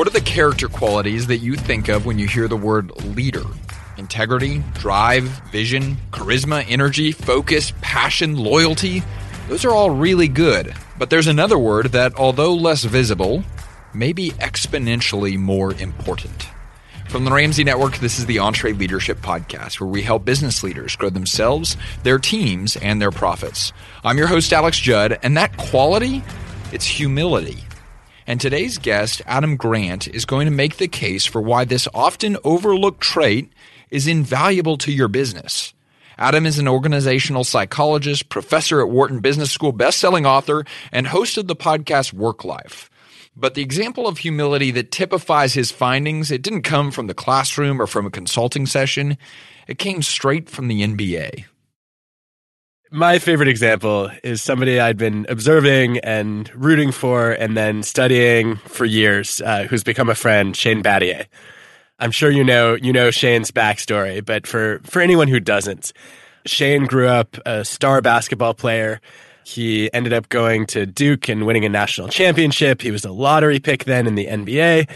What are the character qualities that you think of when you hear the word leader? Integrity, drive, vision, charisma, energy, focus, passion, loyalty. Those are all really good. But there's another word that, although less visible, may be exponentially more important. From the Ramsey Network, this is the EntreLeadership Podcast, where we help business leaders grow themselves, their teams, and their profits. I'm your host, Alex Judd, and that quality, it's humility. And today's guest, Adam Grant, is going to make the case for why this often overlooked trait is invaluable to your business. Adam is an organizational psychologist, professor at Wharton Business School, best-selling author, and host of the podcast WorkLife. But the example of humility that typifies his findings, it didn't come from the classroom or from a consulting session. It came straight from the NBA. My favorite example is somebody I'd been observing and rooting for and then studying for years, uh, who's become a friend, Shane Battier. I'm sure you know you know Shane's backstory, but for for anyone who doesn't, Shane grew up a star basketball player he ended up going to Duke and winning a national championship. He was a lottery pick then in the NBA.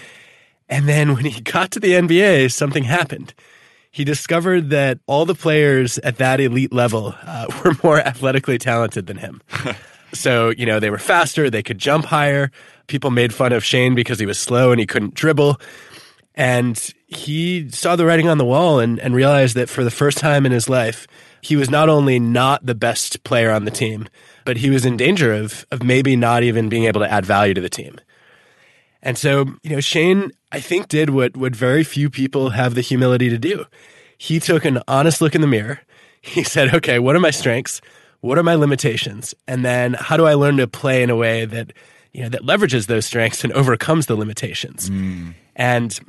And then when he got to the NBA, something happened. He discovered that all the players at that elite level uh, were more athletically talented than him. so, you know, they were faster, they could jump higher. People made fun of Shane because he was slow and he couldn't dribble. And he saw the writing on the wall and, and realized that for the first time in his life, he was not only not the best player on the team, but he was in danger of of maybe not even being able to add value to the team. And so, you know, Shane, I think, did what what very few people have the humility to do. He took an honest look in the mirror. He said, "Okay, what are my strengths? What are my limitations? And then how do I learn to play in a way that you know that leverages those strengths and overcomes the limitations?" Mm. And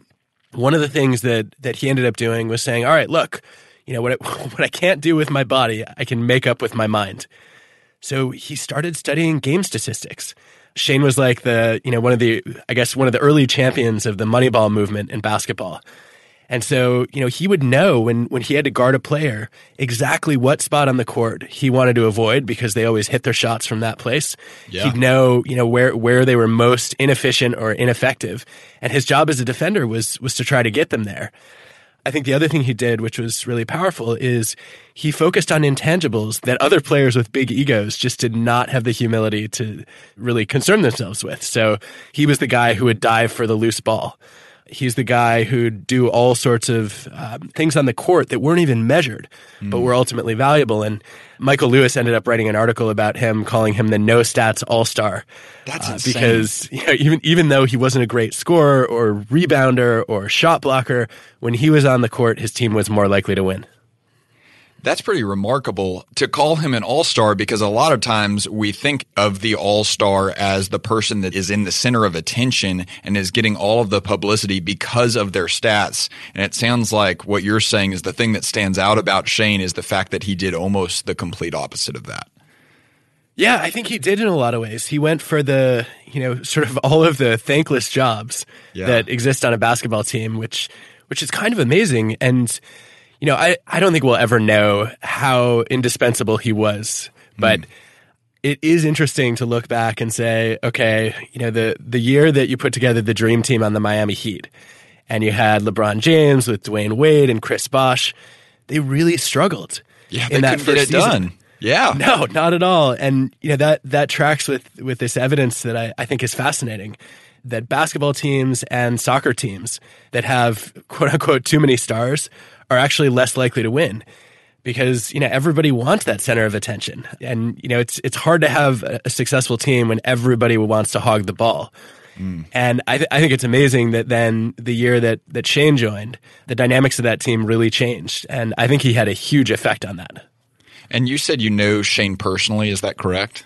one of the things that that he ended up doing was saying, "All right, look, you know what I, what I can't do with my body, I can make up with my mind." So he started studying game statistics. Shane was like the, you know, one of the, I guess, one of the early champions of the Moneyball movement in basketball. And so, you know, he would know when, when he had to guard a player exactly what spot on the court he wanted to avoid because they always hit their shots from that place. Yeah. He'd know, you know, where, where they were most inefficient or ineffective. And his job as a defender was, was to try to get them there. I think the other thing he did, which was really powerful, is he focused on intangibles that other players with big egos just did not have the humility to really concern themselves with. So he was the guy who would dive for the loose ball. He's the guy who'd do all sorts of um, things on the court that weren't even measured, mm. but were ultimately valuable. And Michael Lewis ended up writing an article about him, calling him the no stats all star. That's uh, insane. because you know, even even though he wasn't a great scorer or rebounder or shot blocker, when he was on the court, his team was more likely to win. That's pretty remarkable to call him an all star because a lot of times we think of the all star as the person that is in the center of attention and is getting all of the publicity because of their stats. And it sounds like what you're saying is the thing that stands out about Shane is the fact that he did almost the complete opposite of that. Yeah, I think he did in a lot of ways. He went for the, you know, sort of all of the thankless jobs yeah. that exist on a basketball team, which which is kind of amazing. And you know, I, I don't think we'll ever know how indispensable he was, but mm. it is interesting to look back and say, okay, you know, the, the year that you put together the dream team on the Miami Heat and you had LeBron James with Dwyane Wade and Chris Bosh, they really struggled. Yeah, they in that first season. done. Yeah. No, not at all. And you know that that tracks with with this evidence that I, I think is fascinating. That basketball teams and soccer teams that have quote unquote too many stars are actually less likely to win because you know everybody wants that center of attention. And you know it's it's hard to have a successful team when everybody wants to hog the ball. Mm. and I, th- I think it's amazing that then the year that that Shane joined the dynamics of that team really changed. And I think he had a huge effect on that. And you said you know Shane personally. Is that correct?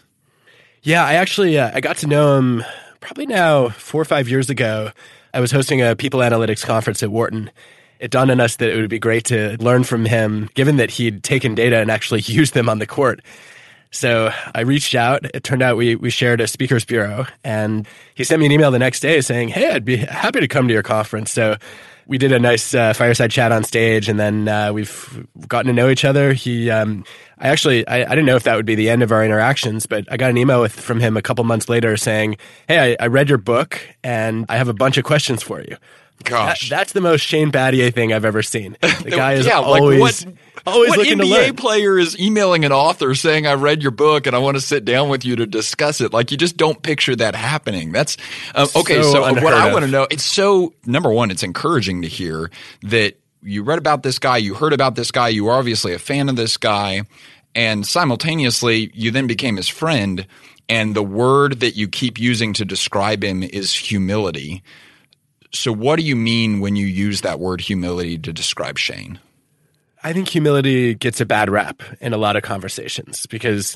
Yeah I actually uh, I got to know him probably now 4 or 5 years ago. I was hosting a people analytics conference at Wharton it dawned on us that it would be great to learn from him, given that he'd taken data and actually used them on the court. So I reached out. It turned out we, we shared a speakers bureau and he sent me an email the next day saying, Hey, I'd be happy to come to your conference. So we did a nice uh, fireside chat on stage, and then uh, we've gotten to know each other. He, um, I actually, I, I, didn't know if that would be the end of our interactions, but I got an email with, from him a couple months later saying, "Hey, I, I read your book, and I have a bunch of questions for you." Gosh, that, that's the most Shane Battier thing I've ever seen. The guy is yeah, always. Like what, always what NBA player is emailing an author saying, "I read your book and I want to sit down with you to discuss it"? Like you just don't picture that happening. That's um, okay. So So, what I want to know, it's so number one, it's encouraging to hear that you read about this guy, you heard about this guy, you were obviously a fan of this guy, and simultaneously you then became his friend. And the word that you keep using to describe him is humility. So, what do you mean when you use that word humility to describe Shane? I think humility gets a bad rap in a lot of conversations because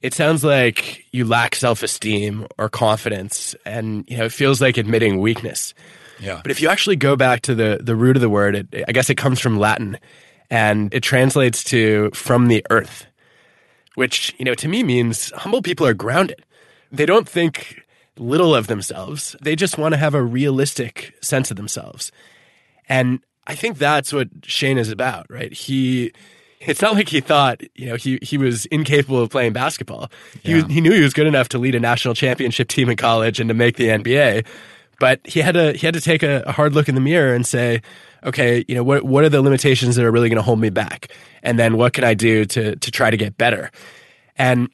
it sounds like you lack self-esteem or confidence and you know it feels like admitting weakness. Yeah. But if you actually go back to the the root of the word, it, I guess it comes from Latin and it translates to from the earth, which, you know, to me means humble people are grounded. They don't think little of themselves. They just want to have a realistic sense of themselves. And I think that's what Shane is about, right? He it's not like he thought, you know, he he was incapable of playing basketball. He Yeah. was, he knew he was good enough to lead a national championship team in college and to make the NBA, but he had to he had to take a, a hard look in the mirror and say, okay, you know, what what are the limitations that are really going to hold me back, and then what can I do to to try to get better? And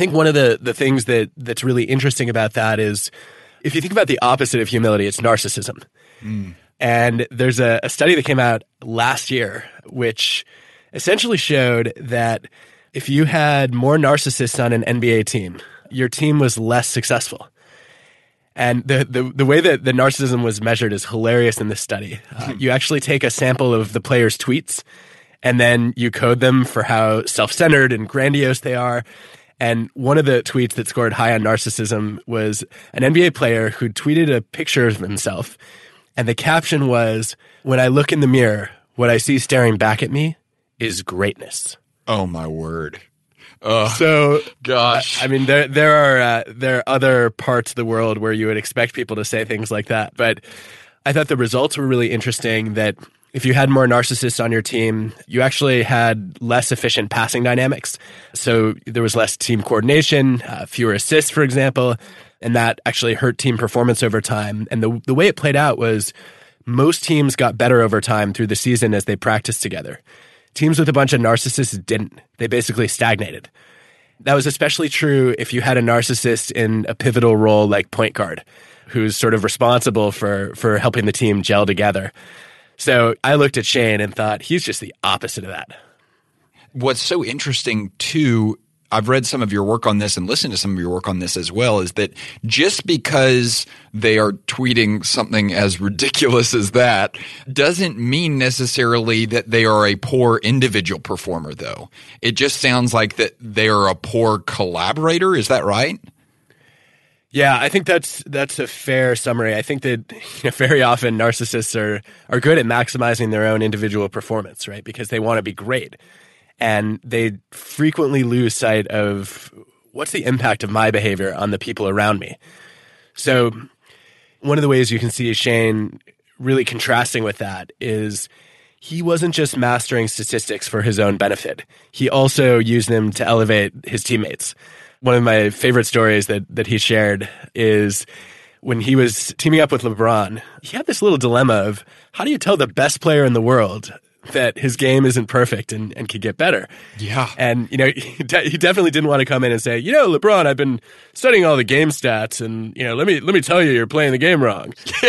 think one of the the things that that's really interesting about that is if you think about the opposite of humility, it's narcissism. And there's a, a study that came out last year, which essentially showed that if you had more narcissists on an NBA team, your team was less successful. And the, the, the way that the narcissism was measured is hilarious in this study. Uh, you actually take a sample of the players' tweets and then you code them for how self centered and grandiose they are. And one of the tweets that scored high on narcissism was an NBA player who tweeted a picture of himself. And the caption was When I look in the mirror, what I see staring back at me is greatness. Oh my word. Oh So gosh. I mean, there there are uh, there are other parts of the world where you would expect people to say things like that, but I thought the results were really interesting. That if you had more narcissists on your team, you actually had less efficient passing dynamics. So there was less team coordination, uh, fewer assists, for example, and that actually hurt team performance over time. And the the way it played out was most teams got better over time through the season as they practiced together. Teams with a bunch of narcissists didn't. They basically stagnated. That was especially true if you had a narcissist in a pivotal role like point guard, who's sort of responsible for for helping the team gel together. So I looked at Shane and thought he's just the opposite of that. What's so interesting too, I've read some of your work on this and listened to some of your work on this as well, is that just because they are tweeting something as ridiculous as that doesn't mean necessarily that they are a poor individual performer though. It just sounds like that they are a poor collaborator. Is that right? Yeah, I think that's that's a fair summary. I think that you know, very often narcissists are are good at maximizing their own individual performance, right? Because they want to be great, and they frequently lose sight of what's the impact of my behavior on the people around me. So, one of the ways you can see Shane really contrasting with that is he wasn't just mastering statistics for his own benefit. He also used them to elevate his teammates. One of my favorite stories that that he shared is when he was teaming up with LeBron. He had this little dilemma of how do you tell the best player in the world that his game isn't perfect and, and could get better. Yeah. And, you know, he, de- he definitely didn't want to come in and say, you know, LeBron, I've been studying all the game stats and, you know, let me, let me tell you, you're playing the game wrong.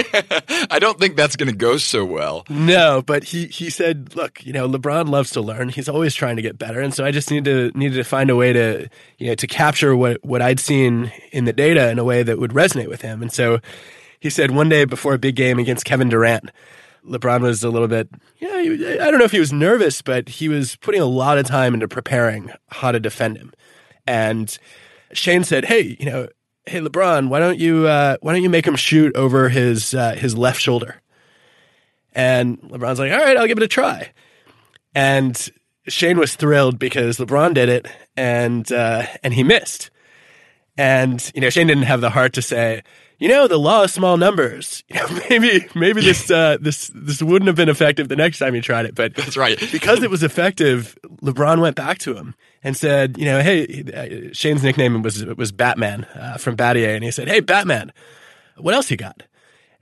I don't think that's going to go so well. No, but he, he said, look, you know, LeBron loves to learn. He's always trying to get better. And so I just need to, needed to find a way to, you know, to capture what, what I'd seen in the data in a way that would resonate with him. And so he said one day before a big game against Kevin Durant, LeBron was a little bit, yeah, I don't know if he was nervous, but he was putting a lot of time into preparing how to defend him. And Shane said, "Hey, you know, hey LeBron, why don't you uh, why don't you make him shoot over his uh, his left shoulder?" And LeBron's like, "All right, I'll give it a try." And Shane was thrilled because LeBron did it, and uh, and he missed. And, you know, Shane didn't have the heart to say, you know, the law of small numbers. You know, maybe maybe this uh, this this wouldn't have been effective the next time you tried it. But that's right. because it was effective, LeBron went back to him and said, you know, hey, uh, Shane's nickname was was Batman uh, from Battier, and he said, hey, Batman, what else you got?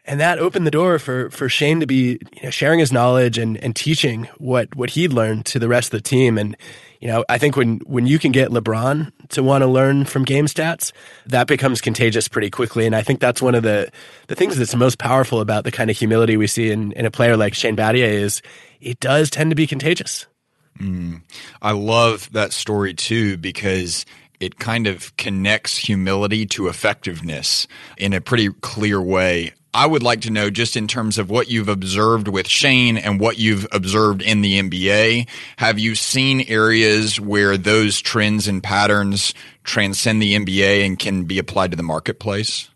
And that opened the door for for Shane to be you know, sharing his knowledge and and teaching what what he'd learned to the rest of the team. And you know, I think when when you can get LeBron to want to learn from game stats, that becomes contagious pretty quickly. And I think that's one of the the things that's most powerful about the kind of humility we see in, in a player like Shane Battier is it does tend to be contagious. Mm. I love that story too because it kind of connects humility to effectiveness in a pretty clear way. I would like to know just in terms of what you've observed with Shane and what you've observed in the NBA. Have you seen areas where those trends and patterns transcend the NBA and can be applied to the marketplace?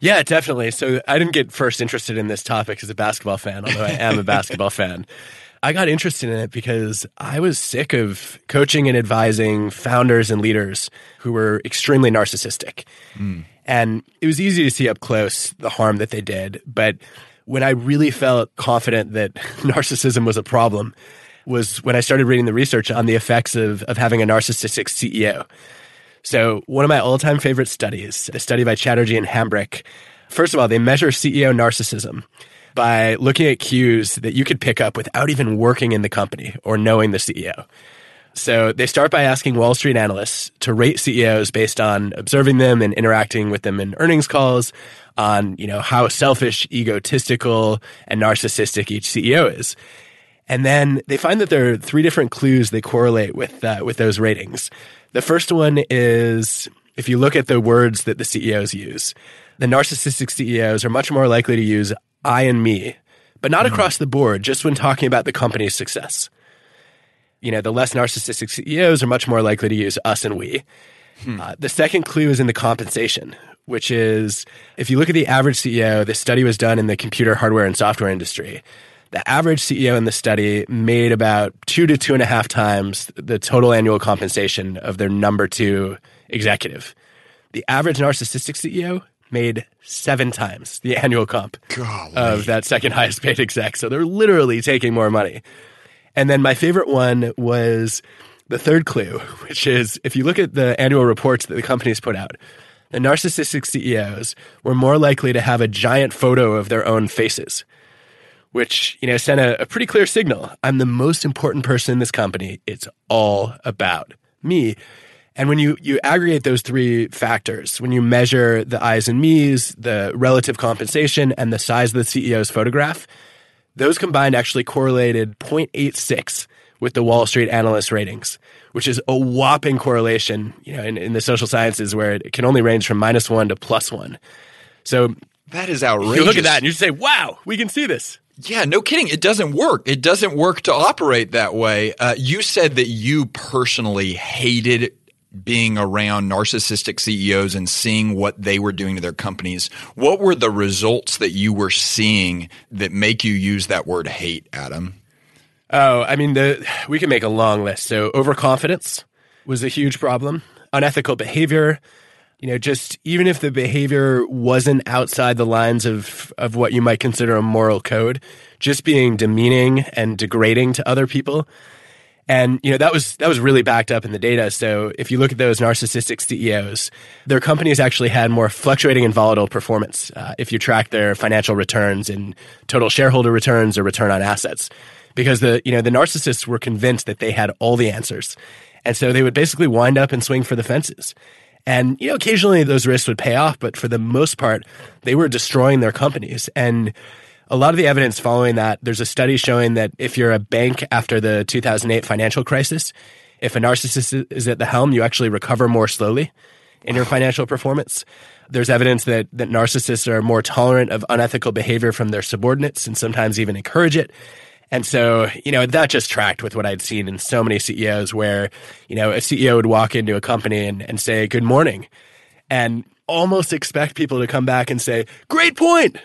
Yeah, definitely. So I didn't get first interested in this topic as a basketball fan, although I am a basketball fan. I got interested in it because I was sick of coaching and advising founders and leaders who were extremely narcissistic. Mm. And it was easy to see up close the harm that they did. But when I really felt confident that narcissism was a problem was when I started reading the research on the effects of, of having a narcissistic CEO. So, one of my all time favorite studies, a study by Chatterjee and Hambrick, first of all, they measure CEO narcissism by looking at cues that you could pick up without even working in the company or knowing the CEO. So they start by asking Wall Street analysts to rate CEOs based on observing them and interacting with them in earnings calls, on you know how selfish, egotistical, and narcissistic each CEO is. And then they find that there are three different clues they correlate with uh, with those ratings. The first one is if you look at the words that the CEOs use, the narcissistic CEOs are much more likely to use I and me, but not mm-hmm. across the board, just when talking about the company's success. You know, the less narcissistic CEOs are much more likely to use us and we. Hmm. Uh, the second clue is in the compensation, which is if you look at the average CEO, the study was done in the computer hardware and software industry. The average CEO in the study made about two to two and a half times the total annual compensation of their number two executive. The average narcissistic CEO made seven times the annual comp Golly. of that second highest paid exec. So they're literally taking more money. And then my favorite one was the third clue, which is if you look at the annual reports that the companies put out, the narcissistic CEOs were more likely to have a giant photo of their own faces, which, you know, sent a, a pretty clear signal. I'm the most important person in this company. It's all about me. And when you, you aggregate those three factors, when you measure the eyes and me's, the relative compensation, and the size of the CEO's photograph, those combined actually correlated 0.86 with the Wall Street analyst ratings, which is a whopping correlation, you know, in, in the social sciences where it can only range from minus one to plus one. So that is outrageous. You look at that and you say, wow, we can see this. Yeah, no kidding. It doesn't work. It doesn't work to operate that way. Uh, you said that you personally hated being around narcissistic CEOs and seeing what they were doing to their companies, what were the results that you were seeing that make you use that word hate, Adam? Oh, I mean, the, we can make a long list. So, overconfidence was a huge problem, unethical behavior. You know, just even if the behavior wasn't outside the lines of, of what you might consider a moral code, just being demeaning and degrading to other people and you know that was that was really backed up in the data. So if you look at those narcissistic CEOs, their companies actually had more fluctuating and volatile performance. Uh, if you track their financial returns and total shareholder returns or return on assets, because the you know the narcissists were convinced that they had all the answers, and so they would basically wind up and swing for the fences. And you know occasionally those risks would pay off, but for the most part, they were destroying their companies and a lot of the evidence following that, there's a study showing that if you're a bank after the 2008 financial crisis, if a narcissist is at the helm, you actually recover more slowly in your financial performance. There's evidence that, that narcissists are more tolerant of unethical behavior from their subordinates and sometimes even encourage it. And so, you know, that just tracked with what I'd seen in so many CEOs where, you know, a CEO would walk into a company and, and say, good morning, and almost expect people to come back and say, great point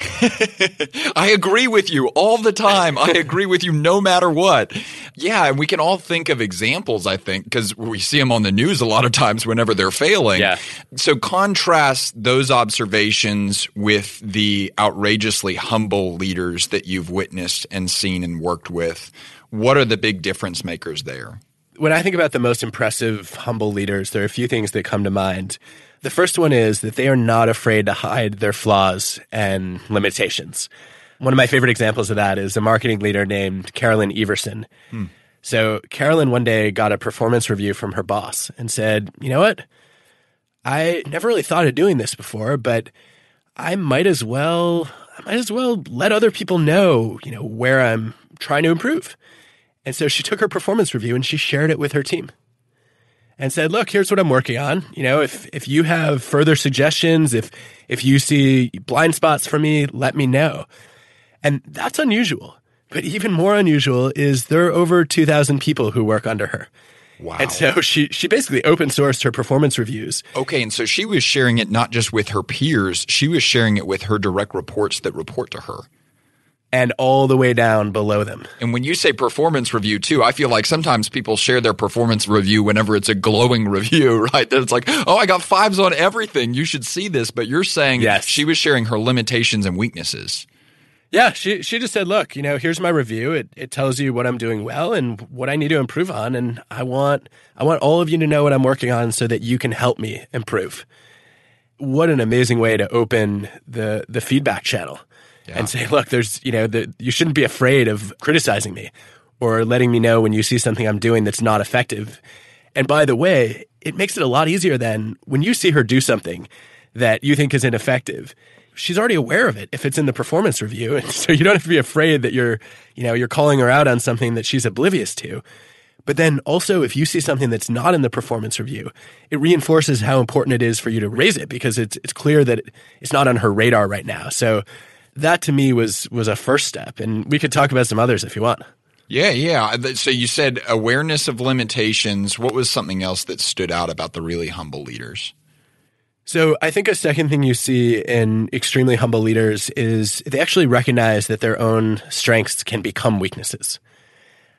I agree with you all the time. I agree with you no matter what. Yeah, and we can all think of examples, I think, because we see them on the news a lot of times whenever they're failing. Yeah. So contrast those observations with the outrageously humble leaders that you've witnessed and seen and worked with. What are the big difference makers there? When I think about the most impressive, humble leaders, there are a few things that come to mind. The first one is that they are not afraid to hide their flaws and limitations. One of my favorite examples of that is a marketing leader named Carolyn Everson. Hmm. So, Carolyn one day got a performance review from her boss and said, You know what? I never really thought of doing this before, but I might as well I might as well let other people know, you know, where I'm trying to improve. And so she took her performance review and she shared it with her team and said, "Look, here's what I'm working on. You know, if if you have further suggestions, if if you see blind spots for me, let me know." And that's unusual. But even more unusual is there are over 2,000 people who work under her. Wow. And so she she basically open sourced her performance reviews. Okay, and so she was sharing it not just with her peers, she was sharing it with her direct reports that report to her and all the way down below them. And when you say performance review too, I feel like sometimes people share their performance review whenever it's a glowing review, right? That it's like, oh, I got fives on everything. You should see this. But you're saying yes. she was sharing her limitations and weaknesses. Yeah, she she just said, "Look, you know, here's my review. It it tells you what I'm doing well and what I need to improve on, and I want I want all of you to know what I'm working on so that you can help me improve." What an amazing way to open the the feedback channel yeah. and say, look, there's, you know, the, you shouldn't be afraid of criticizing me or letting me know when you see something I'm doing that's not effective. And by the way, it makes it a lot easier then when you see her do something that you think is ineffective. She's already aware of it if it's in the performance review. And so you don't have to be afraid that you're, you know, you're calling her out on something that she's oblivious to. But then also, if you see something that's not in the performance review, it reinforces how important it is for you to raise it because it's, it's clear that it's not on her radar right now. So that to me was was a first step, and we could talk about some others if you want. Yeah, yeah. Uh, so you said awareness of limitations. What was something else that stood out about the really humble leaders? So I think a second thing you see in extremely humble leaders is they actually recognize that their own strengths can become weaknesses.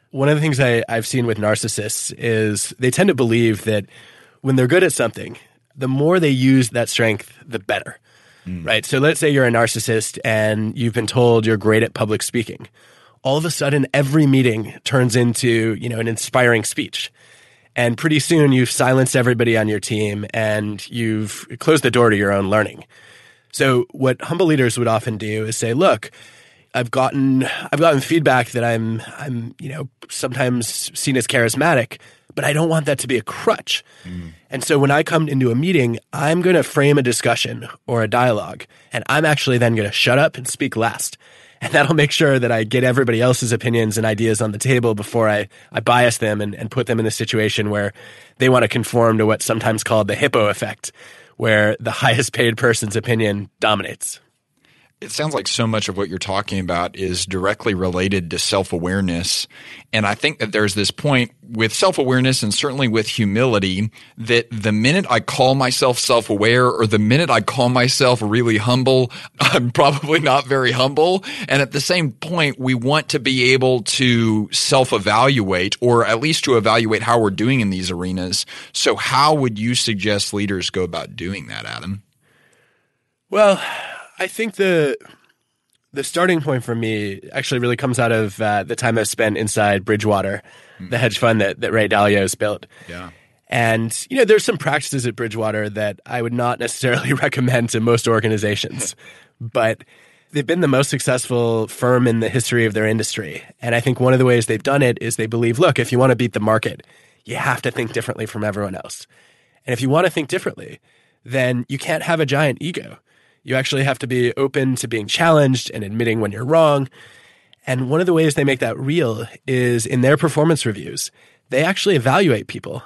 One of the things I, I've seen with narcissists is they tend to believe that when they're good at something, the more they use that strength, the better. Mm. Right. So let's say you're a narcissist and you've been told you're great at public speaking. All of a sudden, every meeting turns into, you know, an inspiring speech. And pretty soon you've silenced everybody on your team and you've closed the door to your own learning. So what humble leaders would often do is say, look, I've gotten I've gotten feedback that I'm I'm, you know, sometimes seen as charismatic, but I don't want that to be a crutch. Mm. And so when I come into a meeting, I'm going to frame a discussion or a dialogue, and I'm actually then going to shut up and speak last. And that'll make sure that I get everybody else's opinions and ideas on the table before I, I bias them and, and put them in a situation where they want to conform to what's sometimes called the hippo effect, where the highest paid person's opinion dominates. It sounds like so much of what you're talking about is directly related to self awareness. And I think that there's this point with self awareness and certainly with humility that the minute I call myself self aware or the minute I call myself really humble, I'm probably not very humble. And at the same point, we want to be able to self evaluate or at least to evaluate how we're doing in these arenas. So, how would you suggest leaders go about doing that, Adam? Well, I think the the starting point for me actually really comes out of uh, the time I've spent inside Bridgewater, mm. the hedge fund that, that Ray Dalio has built. Yeah. And, you know, there's some practices at Bridgewater that I would not necessarily recommend to most organizations, but they've been the most successful firm in the history of their industry. And I think one of the ways they've done it is they believe, look, if you want to beat the market, you have to think differently from everyone else. And if you want to think differently, then you can't have a giant ego. You actually have to be open to being challenged and admitting when you're wrong. And one of the ways they make that real is in their performance reviews. They actually evaluate people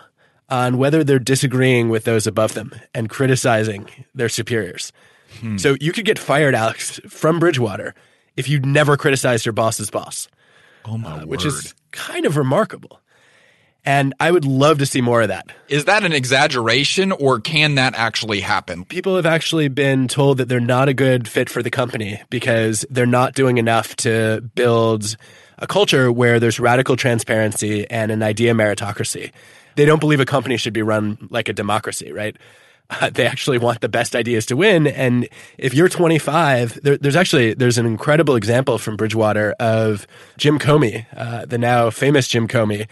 on whether they're disagreeing with those above them and criticizing their superiors. Hmm. So you could get fired, Alex, from Bridgewater if you never criticized your boss's boss. Oh my uh, Which is kind of remarkable. And I would love to see more of that. Is that an exaggeration or can that actually happen? People have actually been told that they're not a good fit for the company because they're not doing enough to build a culture where there's radical transparency and an idea meritocracy. They don't believe a company should be run like a democracy, right? Uh, they actually want the best ideas to win. And if you're 25, there, there's actually there's an incredible example from Bridgewater of Jim Comey, uh, the now famous Jim Comey,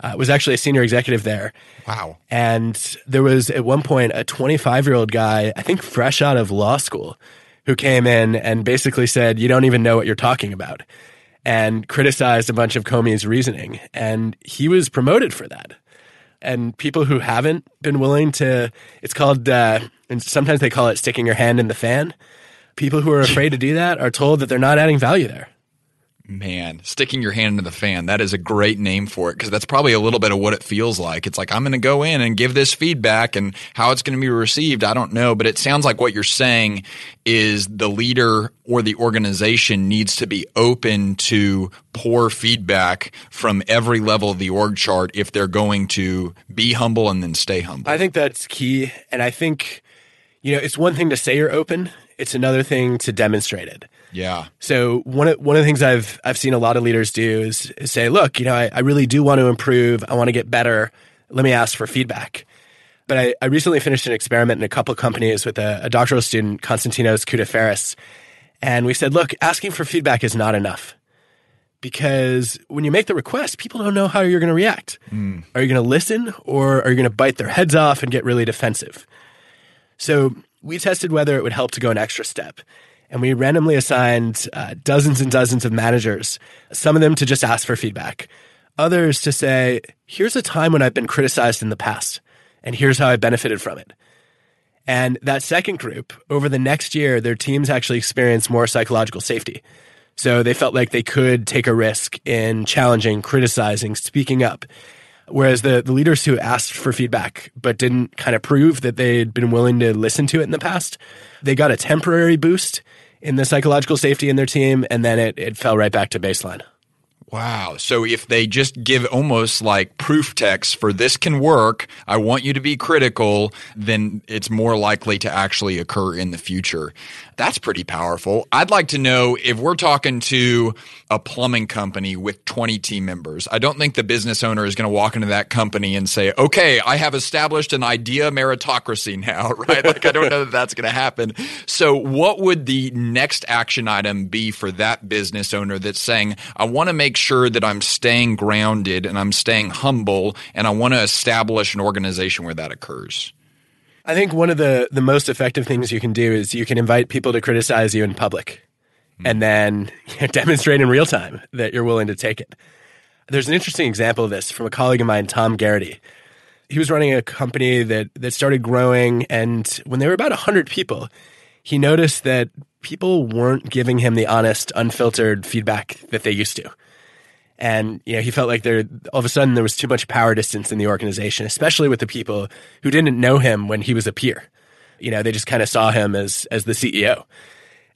uh, was actually a senior executive there. Wow. And there was at one point a 25 year old guy, I think fresh out of law school, who came in and basically said, "You don't even know what you're talking about," and criticized a bunch of Comey's reasoning. And he was promoted for that and people who haven't been willing to it's called uh, and sometimes they call it sticking your hand in the fan people who are afraid to do that are told that they're not adding value there Man, sticking your hand into the fan, that is a great name for it because that's probably a little bit of what it feels like. It's like, I'm going to go in and give this feedback and how it's going to be received, I don't know. But it sounds like what you're saying is the leader or the organization needs to be open to poor feedback from every level of the org chart if they're going to be humble and then stay humble. I think that's key. And I think, you know, it's one thing to say you're open, it's another thing to demonstrate it. Yeah. So one of one of the things I've I've seen a lot of leaders do is, is say, look, you know, I, I really do want to improve. I want to get better. Let me ask for feedback. But I, I recently finished an experiment in a couple of companies with a, a doctoral student, Constantinos Coutifaris. And we said, look, asking for feedback is not enough. Because when you make the request, people don't know how you're going to react. Mm. Are you going to listen or are you going to bite their heads off and get really defensive? So we tested whether it would help to go an extra step and we randomly assigned uh, dozens and dozens of managers, some of them to just ask for feedback, others to say, here's a time when I've been criticized in the past, and here's how I benefited from it. And that second group, over the next year, their teams actually experienced more psychological safety. So they felt like they could take a risk in challenging, criticizing, speaking up. Whereas the, the leaders who asked for feedback but didn't kind of prove that they'd been willing to listen to it in the past, they got a temporary boost in the psychological safety in their team, and then it, it fell right back to baseline. Wow. So if they just give almost like proof text for this can work, I want you to be critical, then it's more likely to actually occur in the future. That's pretty powerful. I'd like to know if we're talking to a plumbing company with 20 team members. I don't think the business owner is going to walk into that company and say, okay, I have established an idea meritocracy now, right? Like, I don't know that that's going to happen. So, what would the next action item be for that business owner that's saying, I want to make sure that I'm staying grounded and I'm staying humble and I want to establish an organization where that occurs? I think one of the, the most effective things you can do is you can invite people to criticize you in public mm. and then demonstrate in real time that you're willing to take it. There's an interesting example of this from a colleague of mine, Tom Garrity. He was running a company that, that started growing, and when they were about 100 people, he noticed that people weren't giving him the honest, unfiltered feedback that they used to. And you know, he felt like there all of a sudden there was too much power distance in the organization, especially with the people who didn't know him when he was a peer. You know, they just kind of saw him as as the CEO.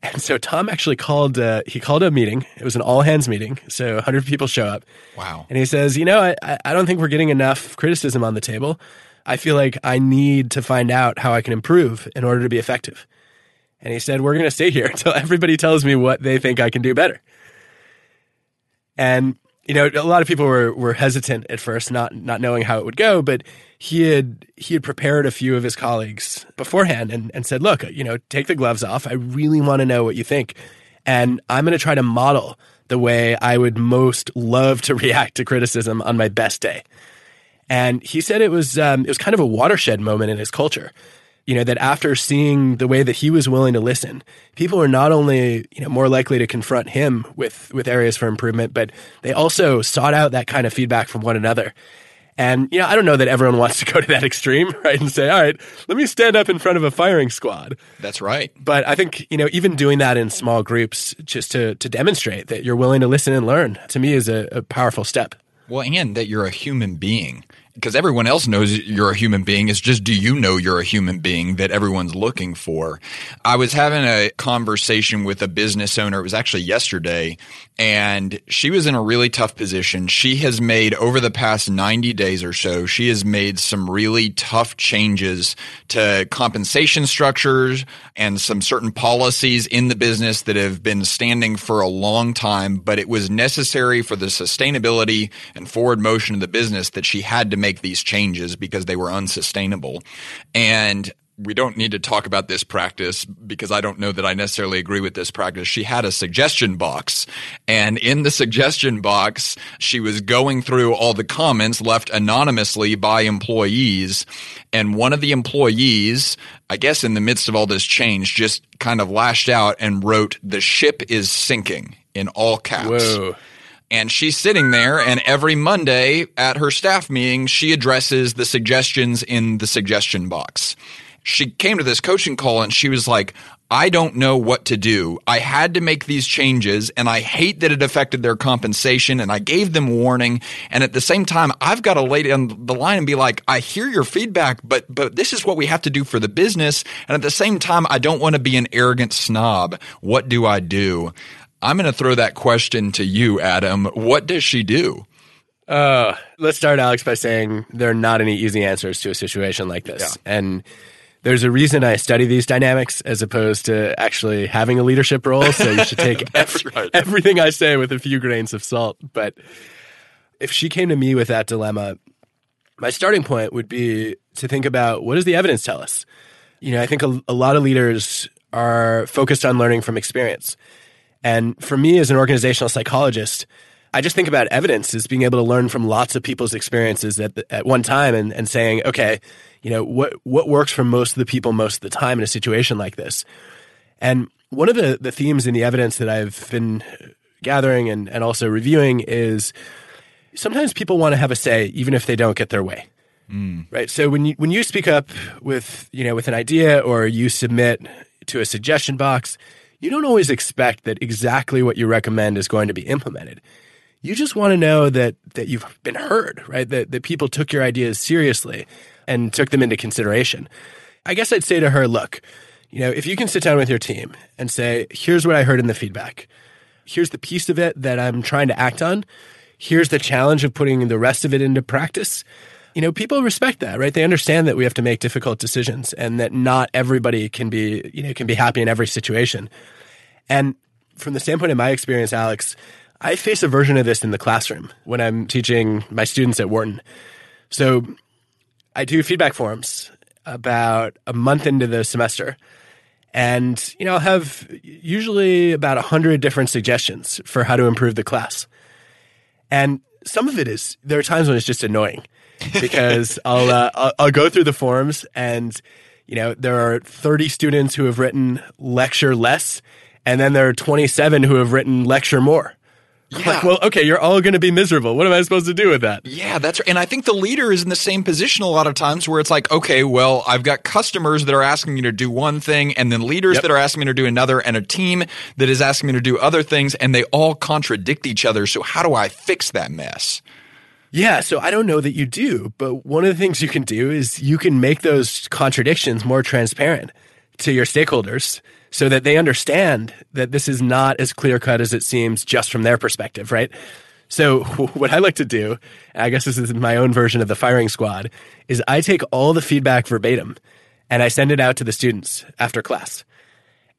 And so Tom actually called. Uh, he called a meeting. It was an all hands meeting, so 100 people show up. Wow! And he says, "You know, I, I don't think we're getting enough criticism on the table. I feel like I need to find out how I can improve in order to be effective." And he said, "We're going to stay here until everybody tells me what they think I can do better." And you know, a lot of people were, were hesitant at first, not not knowing how it would go, but he had he had prepared a few of his colleagues beforehand and, and said, look, you know, take the gloves off. I really want to know what you think. And I'm going to try to model the way I would most love to react to criticism on my best day. And he said it was um, it was kind of a watershed moment in his culture you know, that after seeing the way that he was willing to listen, people were not only, you know, more likely to confront him with, with areas for improvement, but they also sought out that kind of feedback from one another. And, you know, I don't know that everyone wants to go to that extreme, right? And say, all right, let me stand up in front of a firing squad. That's right. But I think, you know, even doing that in small groups just to, to demonstrate that you're willing to listen and learn to me is a, a powerful step. Well, and that you're a human being because everyone else knows you're a human being. It's just, do you know you're a human being that everyone's looking for? I was having a conversation with a business owner. It was actually yesterday and she was in a really tough position. She has made over the past 90 days or so, she has made some really tough changes to compensation structures and some certain policies in the business that have been standing for a long time, but it was necessary for the sustainability and forward motion of the business that she had to make these changes because they were unsustainable. And we don't need to talk about this practice because I don't know that I necessarily agree with this practice. She had a suggestion box and in the suggestion box, she was going through all the comments left anonymously by employees. And one of the employees, I guess in the midst of all this change, just kind of lashed out and wrote, the ship is sinking in all caps. Whoa. And she's sitting there, and every Monday at her staff meeting, she addresses the suggestions in the suggestion box. She came to this coaching call and she was like, I don't know what to do. I had to make these changes and I hate that it affected their compensation and I gave them warning. And at the same time, I've got to lay down the line and be like, I hear your feedback, but, but this is what we have to do for the business. And at the same time, I don't want to be an arrogant snob. What do I do? I'm going to throw that question to you, Adam. What does she do? Uh, let's start, Alex, by saying there are not any easy answers to a situation like this. Yeah. And there's a reason I study these dynamics as opposed to actually having a leadership role. So you should take That's ev- right. everything I say with a few grains of salt. But if she came to me with that dilemma, my starting point would be to think about what does the evidence tell us? You know, I think a, a lot of leaders are focused on learning from experience. And for me as an organizational psychologist, I just think about evidence as being able to learn from lots of people's experiences at, the, at one time and, and saying, okay, you know, what, what works for most of the people most of the time in a situation like this? And one of the, the themes in the evidence that I've been gathering and, and also reviewing is sometimes people want to have a say even if they don't get their way. Hmm. Right. So when you when you speak up with you know with an idea or you submit to a suggestion box, you don't always expect that exactly what you recommend is going to be implemented. You just want to know that that you've been heard, right? That that people took your ideas seriously and took them into consideration. I guess I'd say to her, look, you know, if you can sit down with your team and say, here's what I heard in the feedback. Here's the piece of it that I'm trying to act on. Here's the challenge of putting the rest of it into practice you know, people respect that, right? They understand that we have to make difficult decisions and that not everybody can be, you know, can be happy in every situation. And from the standpoint of my experience, Alex, I face a version of this in the classroom when I'm teaching my students at Wharton. So I do feedback forms about a month into the semester. And, you know, I'll have usually about a hundred different suggestions for how to improve the class. And some of it is, there are times when it's just annoying because I'll, uh, I'll I'll go through the forums and you know there are 30 students who have written lecture less, and then there are 27 who have written lecture more. Yeah. Like, well, okay, you're all going to be miserable. What am I supposed to do with that? Yeah, that's right. And I think the leader is in the same position a lot of times where it's like, okay, well, I've got customers that are asking me to do one thing, and then leaders Yep. that are asking me to do another, and a team that is asking me to do other things, and they all contradict each other. So how do I fix that mess? Yeah, so I don't know that you do, but one of the things you can do is you can make those contradictions more transparent to your stakeholders so that they understand that this is not as clear cut as it seems just from their perspective, right? So what I like to do, I guess this is my own version of the firing squad, is I take all the feedback verbatim and I send it out to the students after class.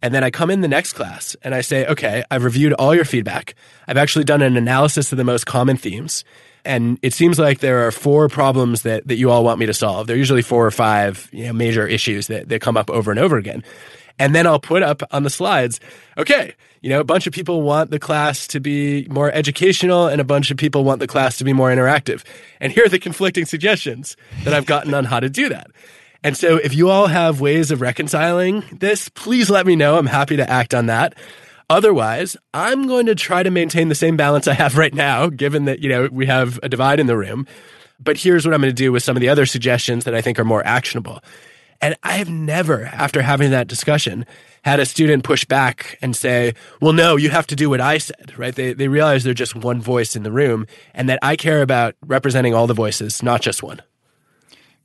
And then I come in the next class and I say, okay, I've reviewed all your feedback. I've actually done an analysis of the most common themes. And it seems like there are four problems that, that you all want me to solve. There are usually four or five you know, major issues that, that come up over and over again. And then I'll put up on the slides, okay, you know, a bunch of people want the class to be more educational and a bunch of people want the class to be more interactive. And here are the conflicting suggestions that I've gotten on how to do that. And so if you all have ways of reconciling this, please let me know. I'm happy to act on that. Otherwise, I'm going to try to maintain the same balance I have right now, given that, you know, we have a divide in the room. But here's what I'm going to do with some of the other suggestions that I think are more actionable. And I have never, after having that discussion, had a student push back and say, well, no, you have to do what I said, right? They, they realize they're just one voice in the room and that I care about representing all the voices, not just one.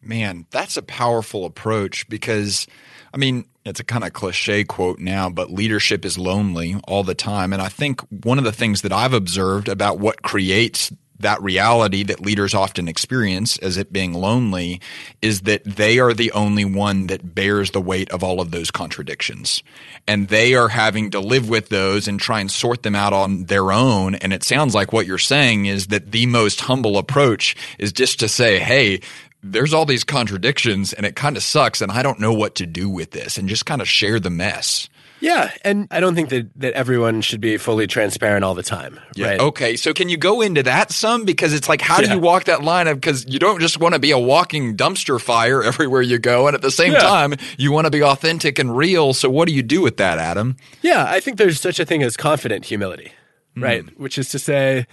Man, that's a powerful approach because, I mean, it's a kind of cliche quote now, but leadership is lonely all the time. And I think one of the things that I've observed about what creates that reality that leaders often experience as it being lonely is that they are the only one that bears the weight of all of those contradictions. And they are having to live with those and try and sort them out on their own. And it sounds like what you're saying is that the most humble approach is just to say, Hey, there's all these contradictions and it kind of sucks and I don't know what to do with this and just kind of share the mess. Yeah, and I don't think that, that everyone should be fully transparent all the time. Yeah. Right? Okay. So can you go into that some? Because it's like, how do you walk that line of, because you don't just want to be a walking dumpster fire everywhere you go. And at the same Yeah. time, you want to be authentic and real. So what do you do with that, Adam? Yeah, I think there's such a thing as confident humility, right? Hmm. Which is to say,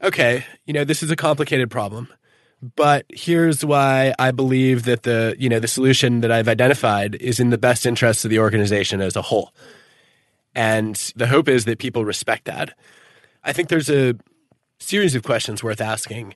okay, you know, this is a complicated problem, but here's why I believe that the, you know, the solution that I've identified is in the best interest of the organization as a whole. And the hope is that people respect that. I think there's a series of questions worth asking.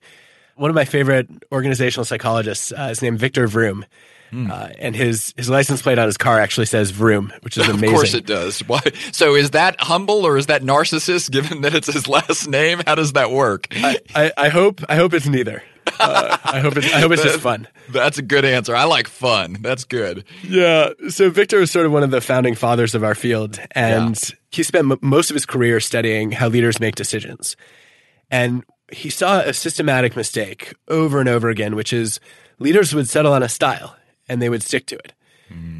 One of my favorite organizational psychologists uh, is named Victor Vroom. Uh, and his, his license plate on his car actually says Vroom, which is amazing. Of course it does. Why? So is that humble or is that narcissist given that it's his last name? How does that work? I, I, I hope I hope it's neither. Uh, I hope it's I hope it's just fun. That's a good answer. I like fun. That's good. Yeah. So Victor was sort of one of the founding fathers of our field, and he spent m- most of his career studying how leaders make decisions. And he saw a systematic mistake over and over again, which is leaders would settle on a style and they would stick to it.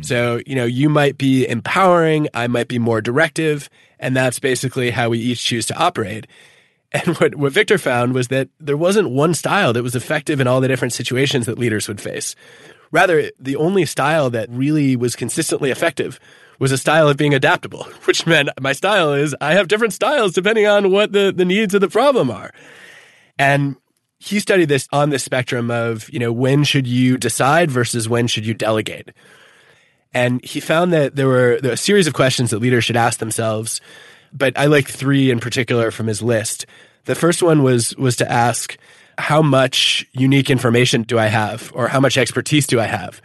So, you know, you might be empowering, I might be more directive, and that's basically how we each choose to operate. And what, what Victor found was that there wasn't one style that was effective in all the different situations that leaders would face. Rather, the only style that really was consistently effective was a style of being adaptable, which meant my style is I have different styles depending on what the, the needs of the problem are. And he studied this on the spectrum of, you know, when should you decide versus when should you delegate? And he found that there were, there were a series of questions that leaders should ask themselves, but I like three in particular from his list. The first one was was to ask, how much unique information do I have, or how much expertise do I have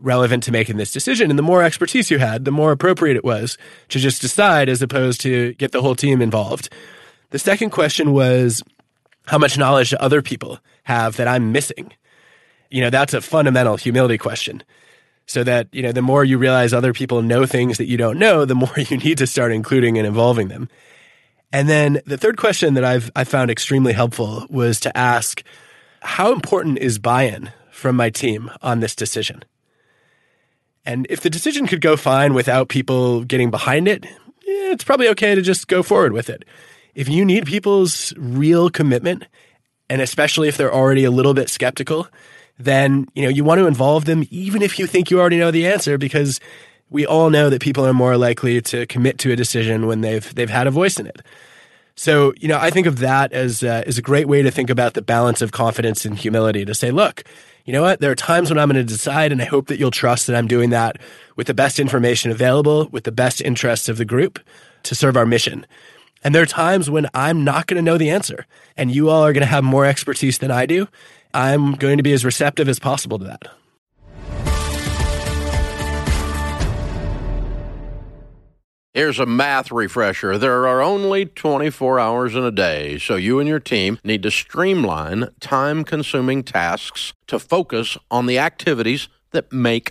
relevant to making this decision? And the more expertise you had, the more appropriate it was to just decide as opposed to get the whole team involved. The second question was, how much knowledge do other people have that I'm missing? You know, that's a fundamental humility question. So that, you know, the more you realize other people know things that you don't know, the more you need to start including and involving them. And then the third question that I've I found extremely helpful was to ask, how important is buy-in from my team on this decision? And if the decision could go fine without people getting behind it, it's probably okay to just go forward with it. If you need people's real commitment, and especially if they're already a little bit skeptical, then you know you want to involve them even if you think you already know the answer because we all know that people are more likely to commit to a decision when they've they've had a voice in it. So, you know, I think of that as uh, as a great way to think about the balance of confidence and humility to say, look, you know what? There are times when I'm going to decide and I hope that you'll trust that I'm doing that with the best information available, with the best interests of the group to serve our mission. And there are times when I'm not going to know the answer and you all are going to have more expertise than I do. I'm going to be as receptive as possible to that. Here's a math refresher. There are only 24 hours in a day, so you and your team need to streamline time consuming tasks to focus on the activities that make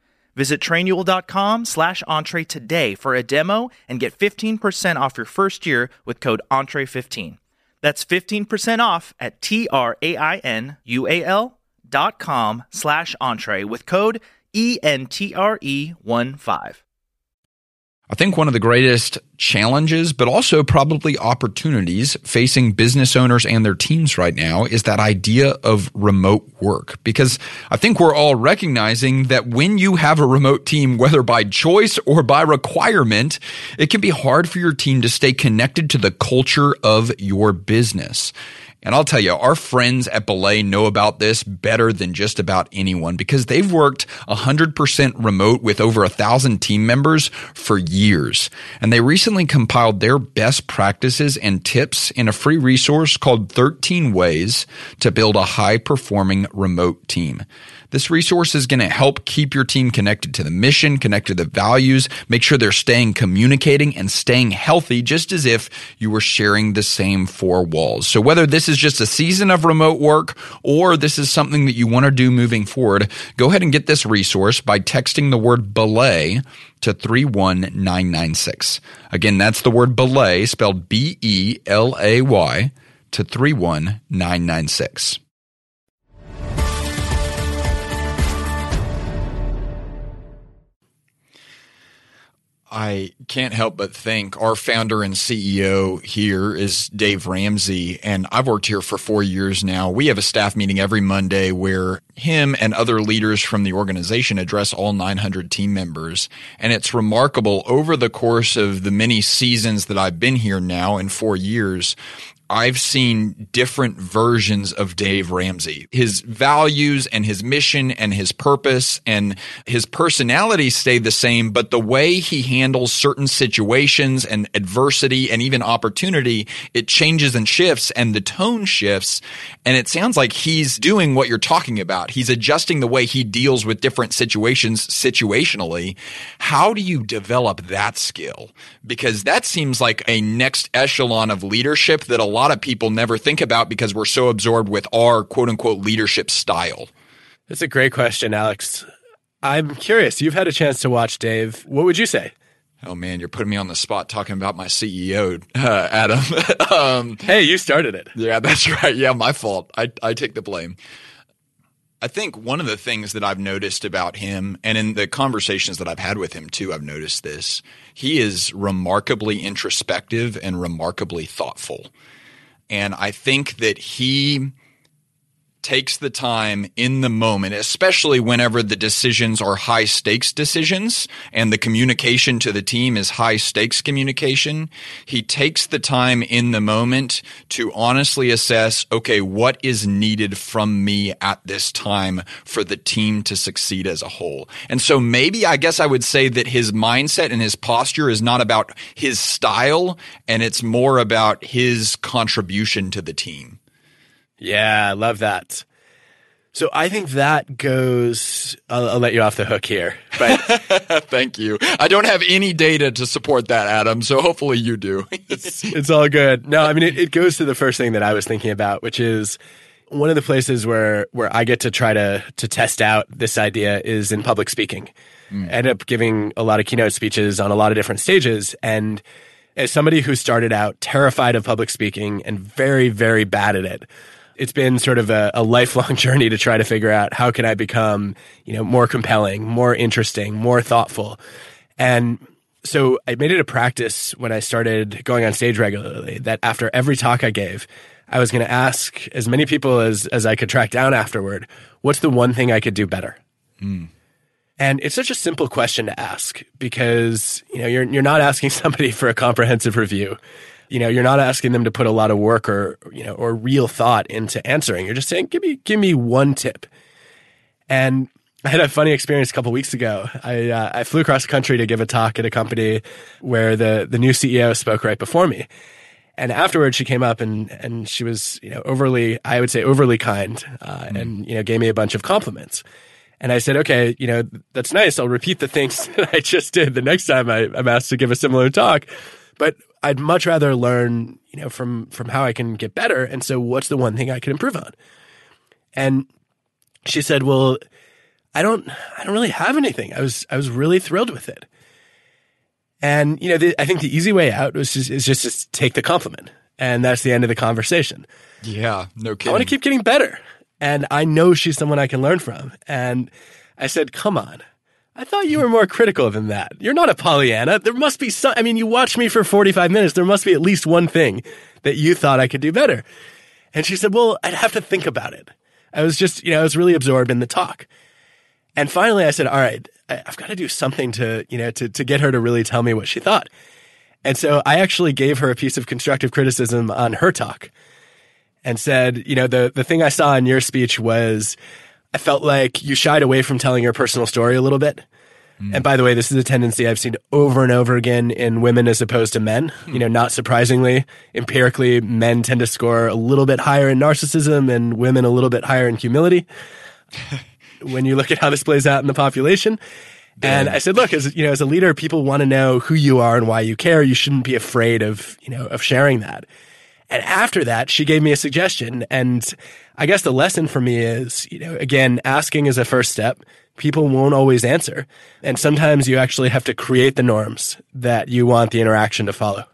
Visit trainual.com slash entree today for a demo and get 15% off your first year with code entree15. That's 15% off at T-R-A-I-N-U-A-L dot com slash entree with code E-N-T-R-E-1-5. I think one of the greatest challenges, but also probably opportunities facing business owners and their teams right now is that idea of remote work. Because I think we're all recognizing that when you have a remote team, whether by choice or by requirement, it can be hard for your team to stay connected to the culture of your business. And I'll tell you, our friends at Belay know about this better than just about anyone because they've worked 100% remote with over a thousand team members for years. And they recently compiled their best practices and tips in a free resource called 13 Ways to Build a High Performing Remote Team. This resource is going to help keep your team connected to the mission, connected to the values, make sure they're staying communicating and staying healthy, just as if you were sharing the same four walls. So whether this is just a season of remote work or this is something that you want to do moving forward, go ahead and get this resource by texting the word belay to 31996. Again, that's the word belay spelled B E L A Y to 31996. I can't help but think our founder and CEO here is Dave Ramsey, and I've worked here for four years now. We have a staff meeting every Monday where him and other leaders from the organization address all 900 team members. And it's remarkable over the course of the many seasons that I've been here now in four years, I've seen different versions of Dave Ramsey. His values and his mission and his purpose and his personality stay the same, but the way he handles certain situations and adversity and even opportunity, it changes and shifts and the tone shifts. And it sounds like he's doing what you're talking about. He's adjusting the way he deals with different situations situationally. How do you develop that skill? Because that seems like a next echelon of leadership that a lot lot of people never think about because we're so absorbed with our quote unquote leadership style? That's a great question, Alex. I'm curious. You've had a chance to watch Dave. What would you say? Oh man, you're putting me on the spot talking about my CEO, uh, Adam. um, hey, you started it. Yeah, that's right. Yeah, my fault. I, I take the blame. I think one of the things that I've noticed about him, and in the conversations that I've had with him too, I've noticed this. He is remarkably introspective and remarkably thoughtful. And I think that he takes the time in the moment, especially whenever the decisions are high stakes decisions and the communication to the team is high stakes communication. He takes the time in the moment to honestly assess, okay, what is needed from me at this time for the team to succeed as a whole. And so maybe I guess I would say that his mindset and his posture is not about his style and it's more about his contribution to the team. Yeah, I love that. So I think that goes. I'll, I'll, let you off the hook here, but thank you. I don't have any data to support that, Adam. So hopefully you do. it's, it's, all good. No, I mean it, it goes to the first thing that I was thinking about, which is one of the places where where I get to try to to test out this idea is in public speaking. Mm. I end up giving a lot of keynote speeches on a lot of different stages, and as somebody who started out terrified of public speaking and very very bad at it it's been sort of a, a, lifelong journey to try to figure out how can I become, you know, more compelling, more interesting, more thoughtful. And so I made it a practice when I started going on stage regularly that after every talk I gave, I was going to ask as many people as, as I could track down afterward, what's the one thing I could do better? Mm. And it's such a simple question to ask because, you know, you're, you're not asking somebody for a comprehensive review you know, you're not asking them to put a lot of work or, you know, or real thought into answering. You're just saying, give me, give me one tip. And I had a funny experience a couple weeks ago. I, uh, I flew across the country to give a talk at a company where the, the new CEO spoke right before me. And afterwards, she came up and, and she was, you know, overly, I would say overly kind, uh, mm. and, you know, gave me a bunch of compliments. And I said, okay, you know, that's nice. I'll repeat the things that I just did the next time I, I'm asked to give a similar talk. But I'd much rather learn, you know, from from how I can get better. And so, what's the one thing I can improve on? And she said, "Well, I don't, I don't really have anything. I was, I was really thrilled with it." And you know, the, I think the easy way out was just, is just to take the compliment, and that's the end of the conversation. Yeah, no kidding. I want to keep getting better, and I know she's someone I can learn from. And I said, "Come on, I thought you were more critical than that. You're not a Pollyanna. There must be some, I mean, you watched me for 45 minutes. There must be at least one thing that you thought I could do better. And she said, well, I'd have to think about it. I was just, you know, I was really absorbed in the talk. And finally I said, all right, I've got to do something to, you know, to, to get her to really tell me what she thought. And so I actually gave her a piece of constructive criticism on her talk and said, you know, the, the thing I saw in your speech was, I felt like you shied away from telling your personal story a little bit. Mm. And by the way, this is a tendency I've seen over and over again in women as opposed to men. Mm. You know, not surprisingly, empirically, men tend to score a little bit higher in narcissism and women a little bit higher in humility. when you look at how this plays out in the population. And I said, look, as you know, as a leader, people want to know who you are and why you care. You shouldn't be afraid of, you know, of sharing that. And after that, she gave me a suggestion. And I guess the lesson for me is, you know, again, asking is a first step. People won't always answer. And sometimes you actually have to create the norms that you want the interaction to follow.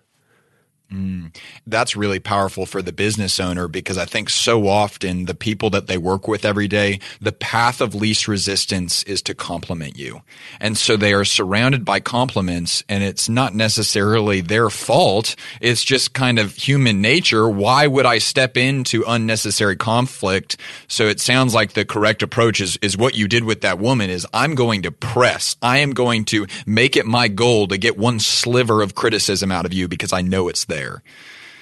Mm, that's really powerful for the business owner because I think so often the people that they work with every day, the path of least resistance is to compliment you. And so they are surrounded by compliments and it's not necessarily their fault. It's just kind of human nature. Why would I step into unnecessary conflict? So it sounds like the correct approach is, is what you did with that woman is I'm going to press. I am going to make it my goal to get one sliver of criticism out of you because I know it's there there.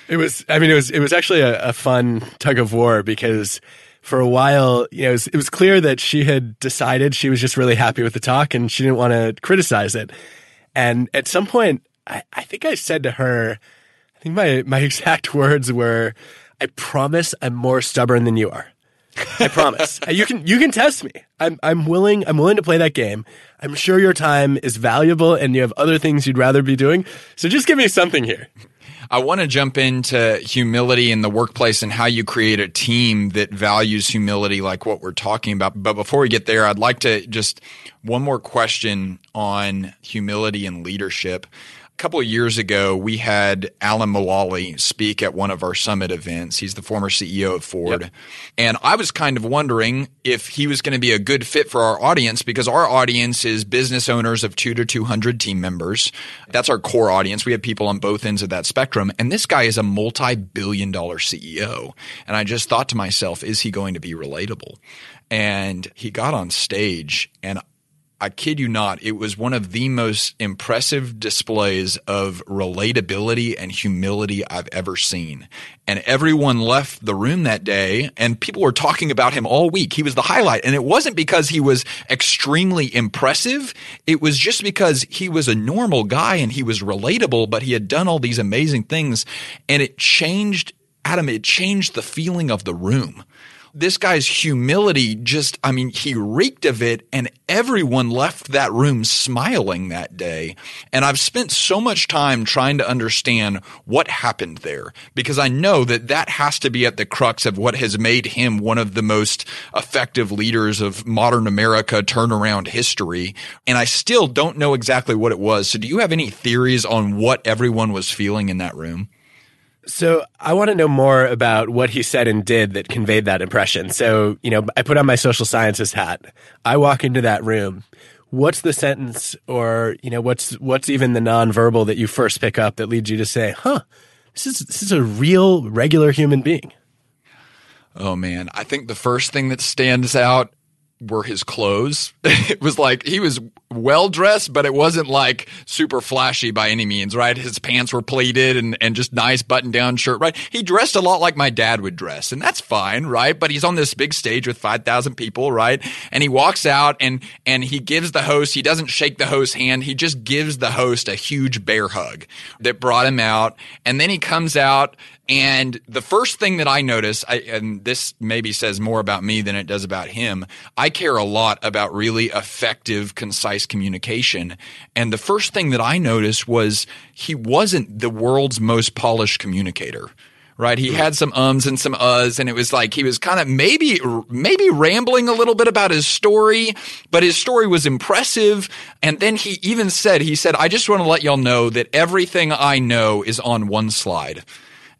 It was, I mean, it was, it was actually a, a fun tug of war because for a while, you know, it was, it was, clear that she had decided she was just really happy with the talk and she didn't want to criticize it. And at some point, I, I think I said to her, I think my, my exact words were, I promise I'm more stubborn than you are. I promise. you can you can test me. I'm I'm willing I'm willing to play that game. I'm sure your time is valuable and you have other things you'd rather be doing. So just give me something here. I want to jump into humility in the workplace and how you create a team that values humility like what we're talking about. But before we get there, I'd like to just one more question on humility and leadership. A couple of years ago, we had Alan Mulally speak at one of our summit events. He's the former CEO of Ford. Yep. And I was kind of wondering if he was going to be a good fit for our audience because our audience is business owners of two to 200 team members. That's our core audience. We have people on both ends of that spectrum. And this guy is a multi billion dollar CEO. And I just thought to myself, is he going to be relatable? And he got on stage and I kid you not, it was one of the most impressive displays of relatability and humility I've ever seen. And everyone left the room that day and people were talking about him all week. He was the highlight. And it wasn't because he was extremely impressive. It was just because he was a normal guy and he was relatable, but he had done all these amazing things and it changed, Adam, it changed the feeling of the room this guy's humility just, I mean, he reeked of it and everyone left that room smiling that day. And I've spent so much time trying to understand what happened there because I know that that has to be at the crux of what has made him one of the most effective leaders of modern America turnaround history. And I still don't know exactly what it was. So do you have any theories on what everyone was feeling in that room? So I want to know more about what he said and did that conveyed that impression. So, you know, I put on my social sciences hat. I walk into that room. What's the sentence or, you know, what's what's even the nonverbal that you first pick up that leads you to say, "Huh, this is this is a real regular human being." Oh man, I think the first thing that stands out were his clothes. it was like he was well dressed, but it wasn't like super flashy by any means, right? His pants were pleated and, and just nice button down shirt, right? He dressed a lot like my dad would dress, and that's fine, right? But he's on this big stage with 5,000 people, right? And he walks out and, and he gives the host, he doesn't shake the host's hand, he just gives the host a huge bear hug that brought him out. And then he comes out and the first thing that I notice, I, and this maybe says more about me than it does about him, I care a lot about really effective, concise communication. And the first thing that I noticed was he wasn't the world's most polished communicator. Right. He had some ums and some uhs and it was like he was kind of maybe, maybe rambling a little bit about his story, but his story was impressive. And then he even said, he said, I just want to let y'all know that everything I know is on one slide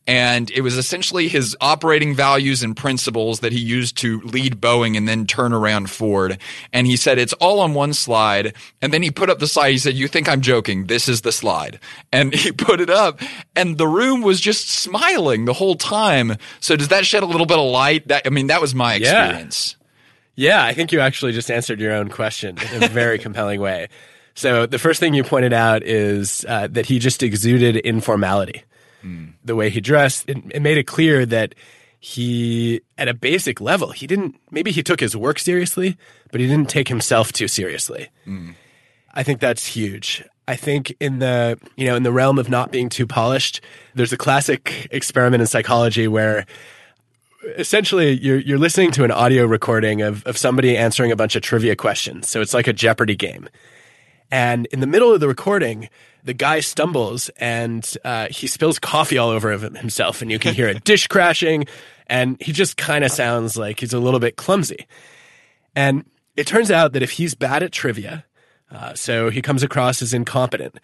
and it was essentially his operating values and principles that he used to lead Boeing and then turn around Ford. And he said, it's all on one slide. And then he put up the slide. He said, you think I'm joking. This is the slide. And he put it up and the room was just smiling the whole time. So does that shed a little bit of light? That, I mean, that was my experience. Yeah. yeah I think you actually just answered your own question in a very compelling way. So the first thing you pointed out is uh, that he just exuded informality the way he dressed. It, it made it clear that he, at a basic level, he didn't, maybe he took his work seriously, but he didn't take himself too seriously. Mm. I think that's huge. I think in the, you know, in the realm of not being too polished, there's a classic experiment in psychology where essentially you're you're listening to an audio recording of of somebody answering a bunch of trivia questions. So it's like a Jeopardy game. And in the middle of the recording, the guy stumbles and uh, he spills coffee all over himself, and you can hear a dish crashing, and he just kind of sounds like he's a little bit clumsy. And it turns out that if he's bad at trivia, uh, so he comes across as incompetent,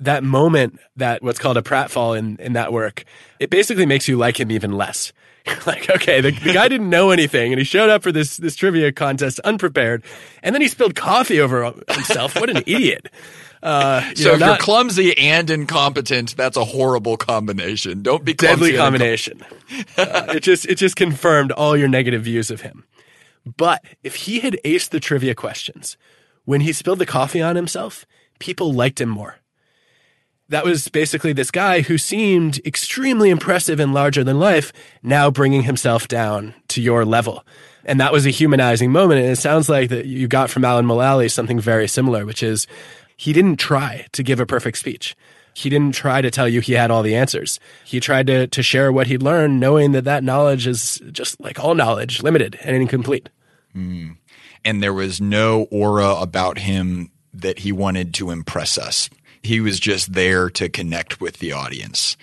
that moment, that what's called a pratfall in, in that work, it basically makes you like him even less. like, okay, the, the guy didn't know anything and he showed up for this, this trivia contest unprepared and then he spilled coffee over himself. What an idiot. Uh, you so know, if not, you're clumsy and incompetent, that's a horrible combination. Don't be deadly combination. uh, it just it just confirmed all your negative views of him. But if he had aced the trivia questions when he spilled the coffee on himself, people liked him more. That was basically this guy who seemed extremely impressive and larger than life, now bringing himself down to your level. And that was a humanizing moment. And it sounds like that you got from Alan Mulally something very similar, which is he didn't try to give a perfect speech. He didn't try to tell you he had all the answers. He tried to, to share what he'd learned, knowing that that knowledge is just like all knowledge, limited and incomplete. Mm. And there was no aura about him that he wanted to impress us. He was just there to connect with the audience.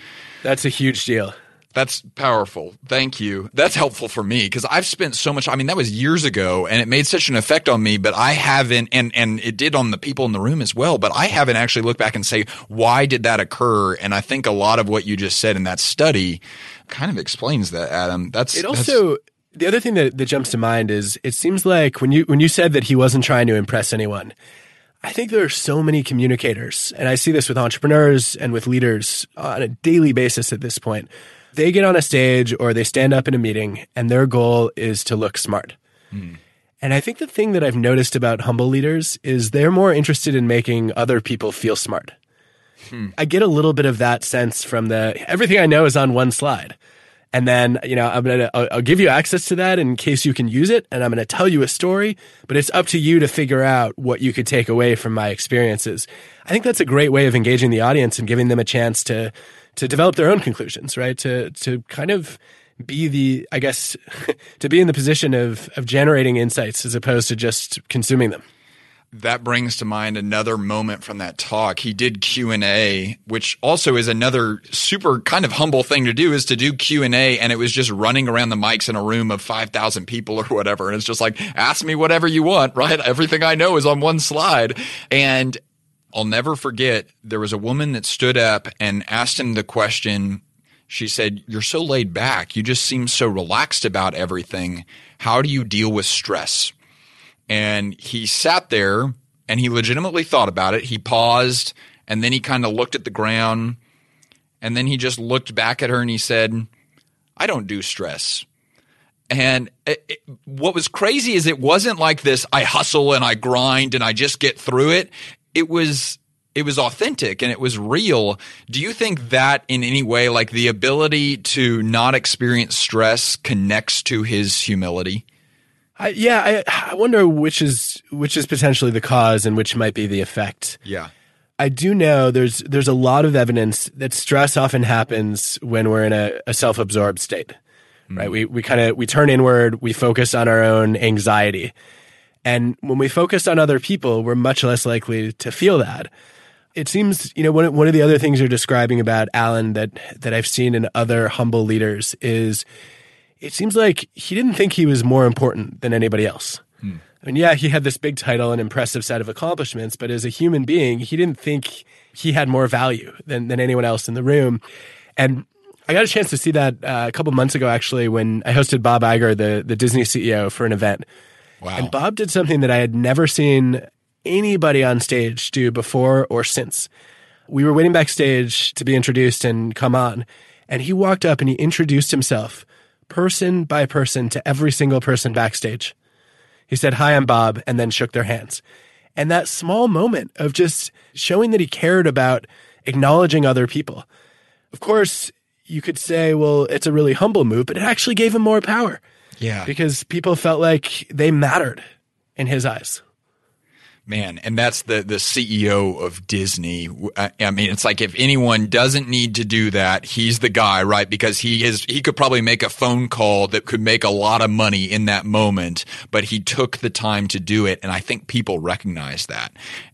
That's a huge deal. That's powerful. Thank you. That's helpful for me because I've spent so much. I mean, that was years ago, and it made such an effect on me. But I haven't, and and it did on the people in the room as well. But I haven't actually looked back and say why did that occur. And I think a lot of what you just said in that study kind of explains that, Adam. That's it. Also, that's, the other thing that, that jumps to mind is it seems like when you when you said that he wasn't trying to impress anyone. I think there are so many communicators, and I see this with entrepreneurs and with leaders on a daily basis at this point they get on a stage or they stand up in a meeting and their goal is to look smart. Mm. And I think the thing that I've noticed about humble leaders is they're more interested in making other people feel smart. Hmm. I get a little bit of that sense from the everything I know is on one slide. And then, you know, I'm gonna, I'll, I'll give you access to that in case you can use it. And I'm gonna tell you a story, but it's up to you to figure out what you could take away from my experiences. I think that's a great way of engaging the audience and giving them a chance to, to develop their own conclusions, right? To to kind of be the, I guess, to be in the position of, of generating insights as opposed to just consuming them. That brings to mind another moment from that talk. He did q&a which also is another super kind of humble thing to do is to do q&a and it was just running around the mics in a room of 5000 people or whatever. And it's just like ask me whatever you want right? Everything i know is on one slide. And i'll never forget there was a woman that stood up and asked him the question she said you're so laid back you just seem so relaxed about everything how do you deal with stress and he sat there and he legitimately thought about it. He paused and then he kind of looked at the ground and then he just looked back at her and he said, I don't do stress. And it, it, what was crazy is it wasn't like this I hustle and I grind and I just get through it. It was it was authentic and it was real. Do you think that in any way like the ability to not experience stress connects to his humility? I, yeah, I, I wonder which is which is potentially the cause and which might be the effect. Yeah. I do know there's there's a lot of evidence that stress often happens when we're in a, a self-absorbed state. Mm. Right? We we kind of we turn inward, we focus on our own anxiety. And when we focus on other people, we're much less likely to feel that. It seems, you know, one, one of the other things you're describing about Alan that that I've seen in other humble leaders is it seems like he didn't think he was more important than anybody else. Hmm. I mean, yeah, he had this big title and impressive set of accomplishments, but as a human being, he didn't think he had more value than, than anyone else in the room. And I got a chance to see that uh, a couple months ago, actually, when I hosted Bob Iger, the, the Disney CEO, for an event. Wow. And Bob did something that I had never seen anybody on stage do before or since. We were waiting backstage to be introduced and come on, and he walked up and he introduced himself person by person to every single person backstage. He said, Hi, I'm Bob, and then shook their hands. And that small moment of just showing that he cared about acknowledging other people. Of course, you could say, well, it's a really humble move, but it actually gave him more power. Yeah. Because people felt like they mattered in his eyes. Man and that's the the ceo of disney. I, mean it's like if anyone doesn't need to do that he's the guy right? Because he is he could probably make a phone call that could make a lot of money in that moment but he took the time to do it and i think people recognize that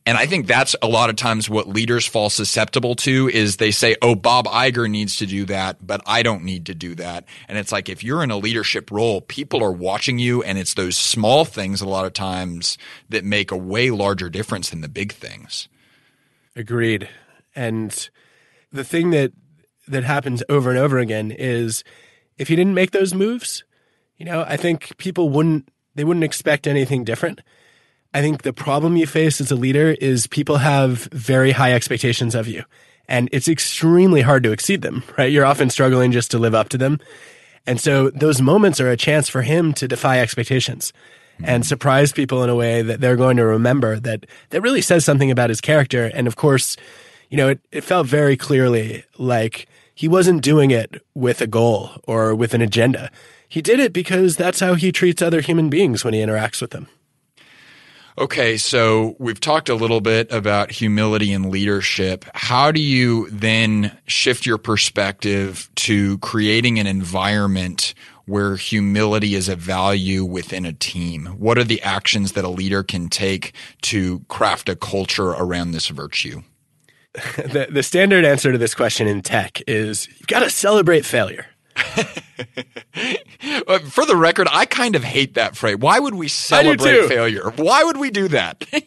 and I think that's a lot of times what leaders fall susceptible to is they say, "Oh, Bob Iger needs to do that, but I don't need to do that." And it's like if you're in a leadership role, people are watching you and it's those small things a lot of times that make a way larger difference than the big things. Agreed. And the thing that that happens over and over again is if you didn't make those moves, you know, I think people wouldn't they wouldn't expect anything different. I think the problem you face as a leader is people have very high expectations of you and it's extremely hard to exceed them, right? You're often struggling just to live up to them. And so those moments are a chance for him to defy expectations and surprise people in a way that they're going to remember that that really says something about his character. And of course, you know, it, it felt very clearly like he wasn't doing it with a goal or with an agenda. He did it because that's how he treats other human beings when he interacts with them. Okay, so we've talked a little bit about humility and leadership. How do you then shift your perspective to creating an environment where humility is a value within a team? What are the actions that a leader can take to craft a culture around this virtue? the, the standard answer to this question in tech is you've got to celebrate failure. Uh, for the record, I kind of hate that phrase. Why would we celebrate failure? Why would we do that?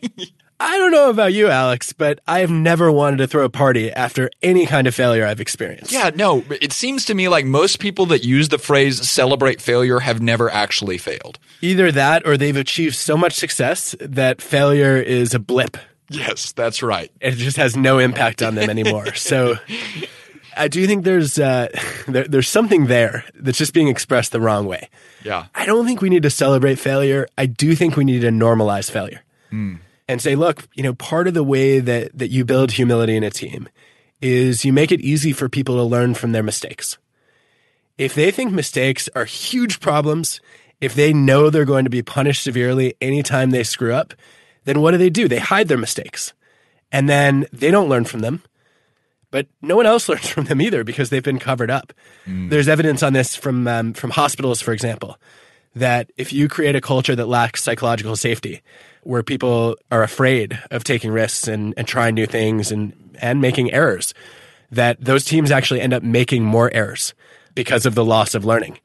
I don't know about you, Alex, but I have never wanted to throw a party after any kind of failure I've experienced. Yeah, no, it seems to me like most people that use the phrase celebrate failure have never actually failed. Either that or they've achieved so much success that failure is a blip. Yes, that's right. It just has no impact on them anymore. so I do think there's uh, there, there's something there that's just being expressed the wrong way. Yeah. I don't think we need to celebrate failure. I do think we need to normalize failure mm. and say, look, you know, part of the way that that you build humility in a team is you make it easy for people to learn from their mistakes. If they think mistakes are huge problems, if they know they're going to be punished severely anytime they screw up, then what do they do? They hide their mistakes and then they don't learn from them but no one else learns from them either because they've been covered up. Mm. There's evidence on this from um, from hospitals, for example, that if you create a culture that lacks psychological safety, where people are afraid of taking risks and, and trying new things and and making errors, that those teams actually end up making more errors because of the loss of learning.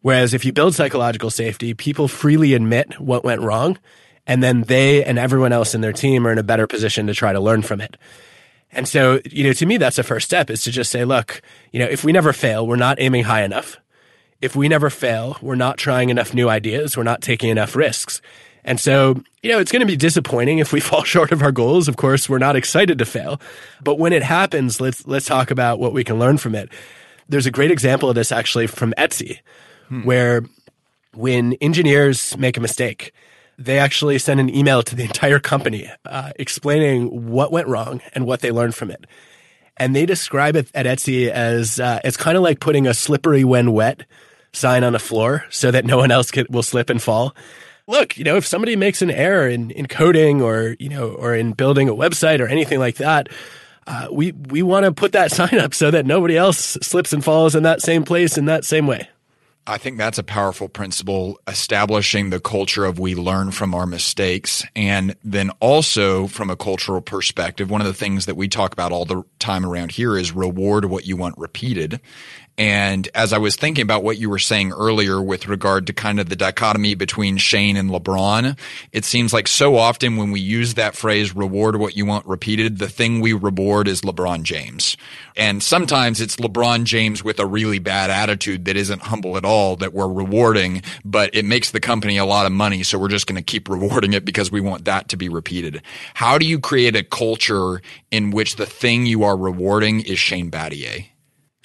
Whereas if you build psychological safety, people freely admit what went wrong, and then they and everyone else in their team are in a better position to try to learn from it. And so, you know, to me, that's the first step is to just say, look, you know, if we never fail, we're not aiming high enough. If we never fail, we're not trying enough new ideas. We're not taking enough risks. And so, you know, it's going to be disappointing if we fall short of our goals. Of course, we're not excited to fail. But when it happens, let's, let's talk about what we can learn from it. There's a great example of this actually from Etsy, hmm. where when engineers make a mistake, they actually send an email to the entire company uh, explaining what went wrong and what they learned from it. And they describe it at Etsy as uh, it's kind of like putting a slippery when wet sign on a floor so that no one else can, will slip and fall. Look, you know, if somebody makes an error in, in coding or you know or in building a website or anything like that, uh, we we want to put that sign up so that nobody else slips and falls in that same place in that same way. I think that's a powerful principle, establishing the culture of we learn from our mistakes. And then also from a cultural perspective, one of the things that we talk about all the time around here is reward what you want repeated. And as I was thinking about what you were saying earlier with regard to kind of the dichotomy between Shane and LeBron, it seems like so often when we use that phrase, reward what you want repeated, the thing we reward is LeBron James. And sometimes it's LeBron James with a really bad attitude that isn't humble at all that we're rewarding, but it makes the company a lot of money. So we're just going to keep rewarding it because we want that to be repeated. How do you create a culture in which the thing you are rewarding is Shane Battier?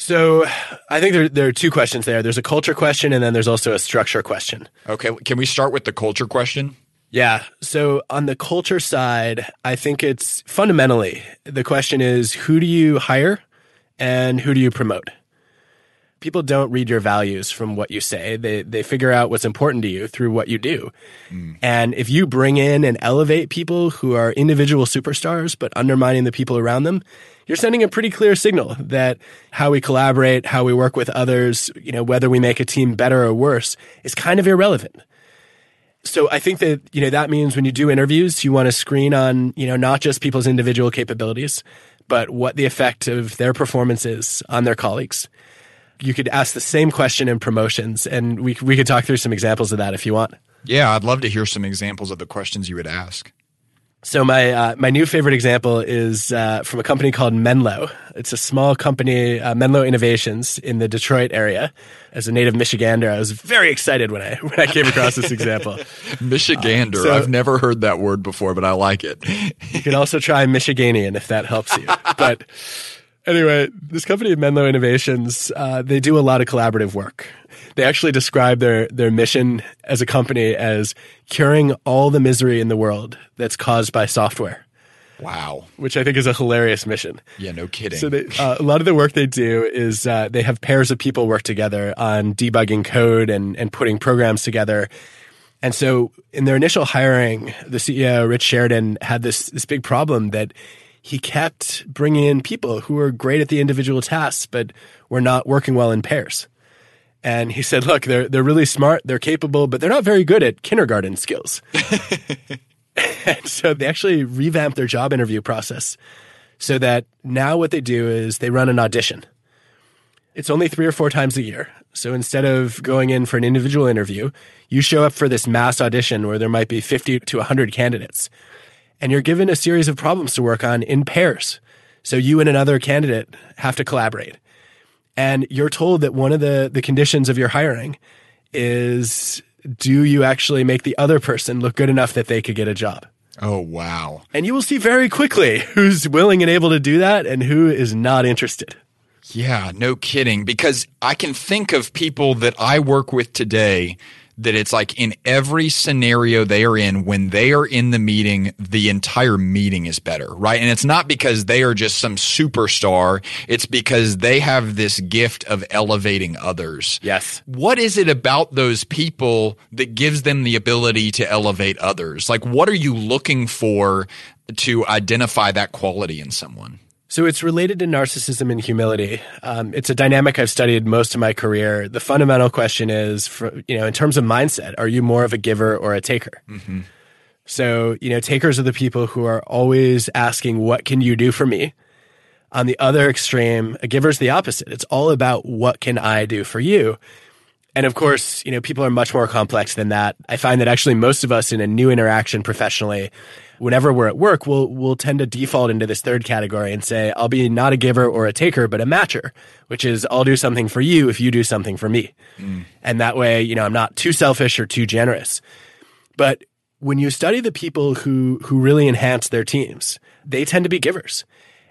So I think there, there are two questions there. There's a culture question and then there's also a structure question. Okay. Can we start with the culture question? Yeah. So on the culture side, I think it's fundamentally the question is who do you hire and who do you promote? People don't read your values from what you say. They they figure out what's important to you through what you do. Mm. And if you bring in and elevate people who are individual superstars but undermining the people around them, you're sending a pretty clear signal that how we collaborate, how we work with others, you know, whether we make a team better or worse is kind of irrelevant. So I think that, you know, that means when you do interviews, you want to screen on, you know, not just people's individual capabilities, but what the effect of their performance is on their colleagues you could ask the same question in promotions, and we we could talk through some examples of that if you want. Yeah, I'd love to hear some examples of the questions you would ask. So my uh, my new favorite example is uh, from a company called Menlo. It's a small company, uh, Menlo Innovations, in the Detroit area. As a native Michigander, I was very excited when I when I came across this example. Michigander, so, I've never heard that word before, but I like it. you can also try Michiganian if that helps you. But Anyway, this company, Menlo Innovations, uh, they do a lot of collaborative work. They actually describe their, their mission as a company as curing all the misery in the world that's caused by software. Wow. Which I think is a hilarious mission. Yeah, no kidding. So they, uh, a lot of the work they do is uh, they have pairs of people work together on debugging code and, and putting programs together. And so in their initial hiring, the CEO, Rich Sheridan, had this, this big problem that he kept bringing in people who were great at the individual tasks, but were not working well in pairs. And he said, look, they're, they're really smart, they're capable, but they're not very good at kindergarten skills. and so they actually revamped their job interview process so that now what they do is they run an audition. It's only three or four times a year. So instead of going in for an individual interview, you show up for this mass audition where there might be 50 to 100 candidates and you're given a series of problems to work on in pairs. So you and another candidate have to collaborate. And you're told that one of the, the conditions of your hiring is do you actually make the other person look good enough that they could get a job? Oh, wow. And you will see very quickly who's willing and able to do that and who is not interested. Yeah, no kidding. Because I can think of people that I work with today that it's like in every scenario they are in, when they are in the meeting, the entire meeting is better, right? And it's not because they are just some superstar. It's because they have this gift of elevating others. Yes. What is it about those people that gives them the ability to elevate others? Like, what are you looking for to identify that quality in someone? So it's related to narcissism and humility. Um, it's a dynamic I've studied most of my career. The fundamental question is, for, you know, in terms of mindset, are you more of a giver or a taker? Mm-hmm. So, you know, takers are the people who are always asking, what can you do for me? On the other extreme, a giver is the opposite. It's all about what can I do for you? And of course, you know, people are much more complex than that. I find that actually most of us in a new interaction professionally, whenever we're at work, we'll, we'll tend to default into this third category and say, I'll be not a giver or a taker, but a matcher, which is I'll do something for you if you do something for me. Mm. And that way, you know, I'm not too selfish or too generous. But when you study the people who, who really enhance their teams, they tend to be givers.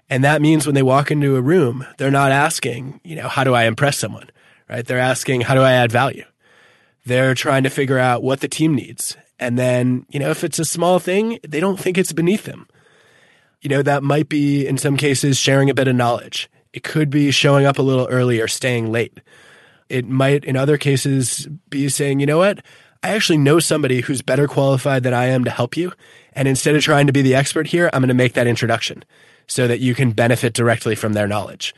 And that means when they walk into a room, they're not asking, you know, how do I impress someone? Right? They're asking, how do I add value? They're trying to figure out what the team needs. And then, you know, if it's a small thing, they don't think it's beneath them. You know, that might be in some cases sharing a bit of knowledge. It could be showing up a little early or staying late. It might, in other cases, be saying, you know what? I actually know somebody who's better qualified than I am to help you. And instead of trying to be the expert here, I'm going to make that introduction so that you can benefit directly from their knowledge.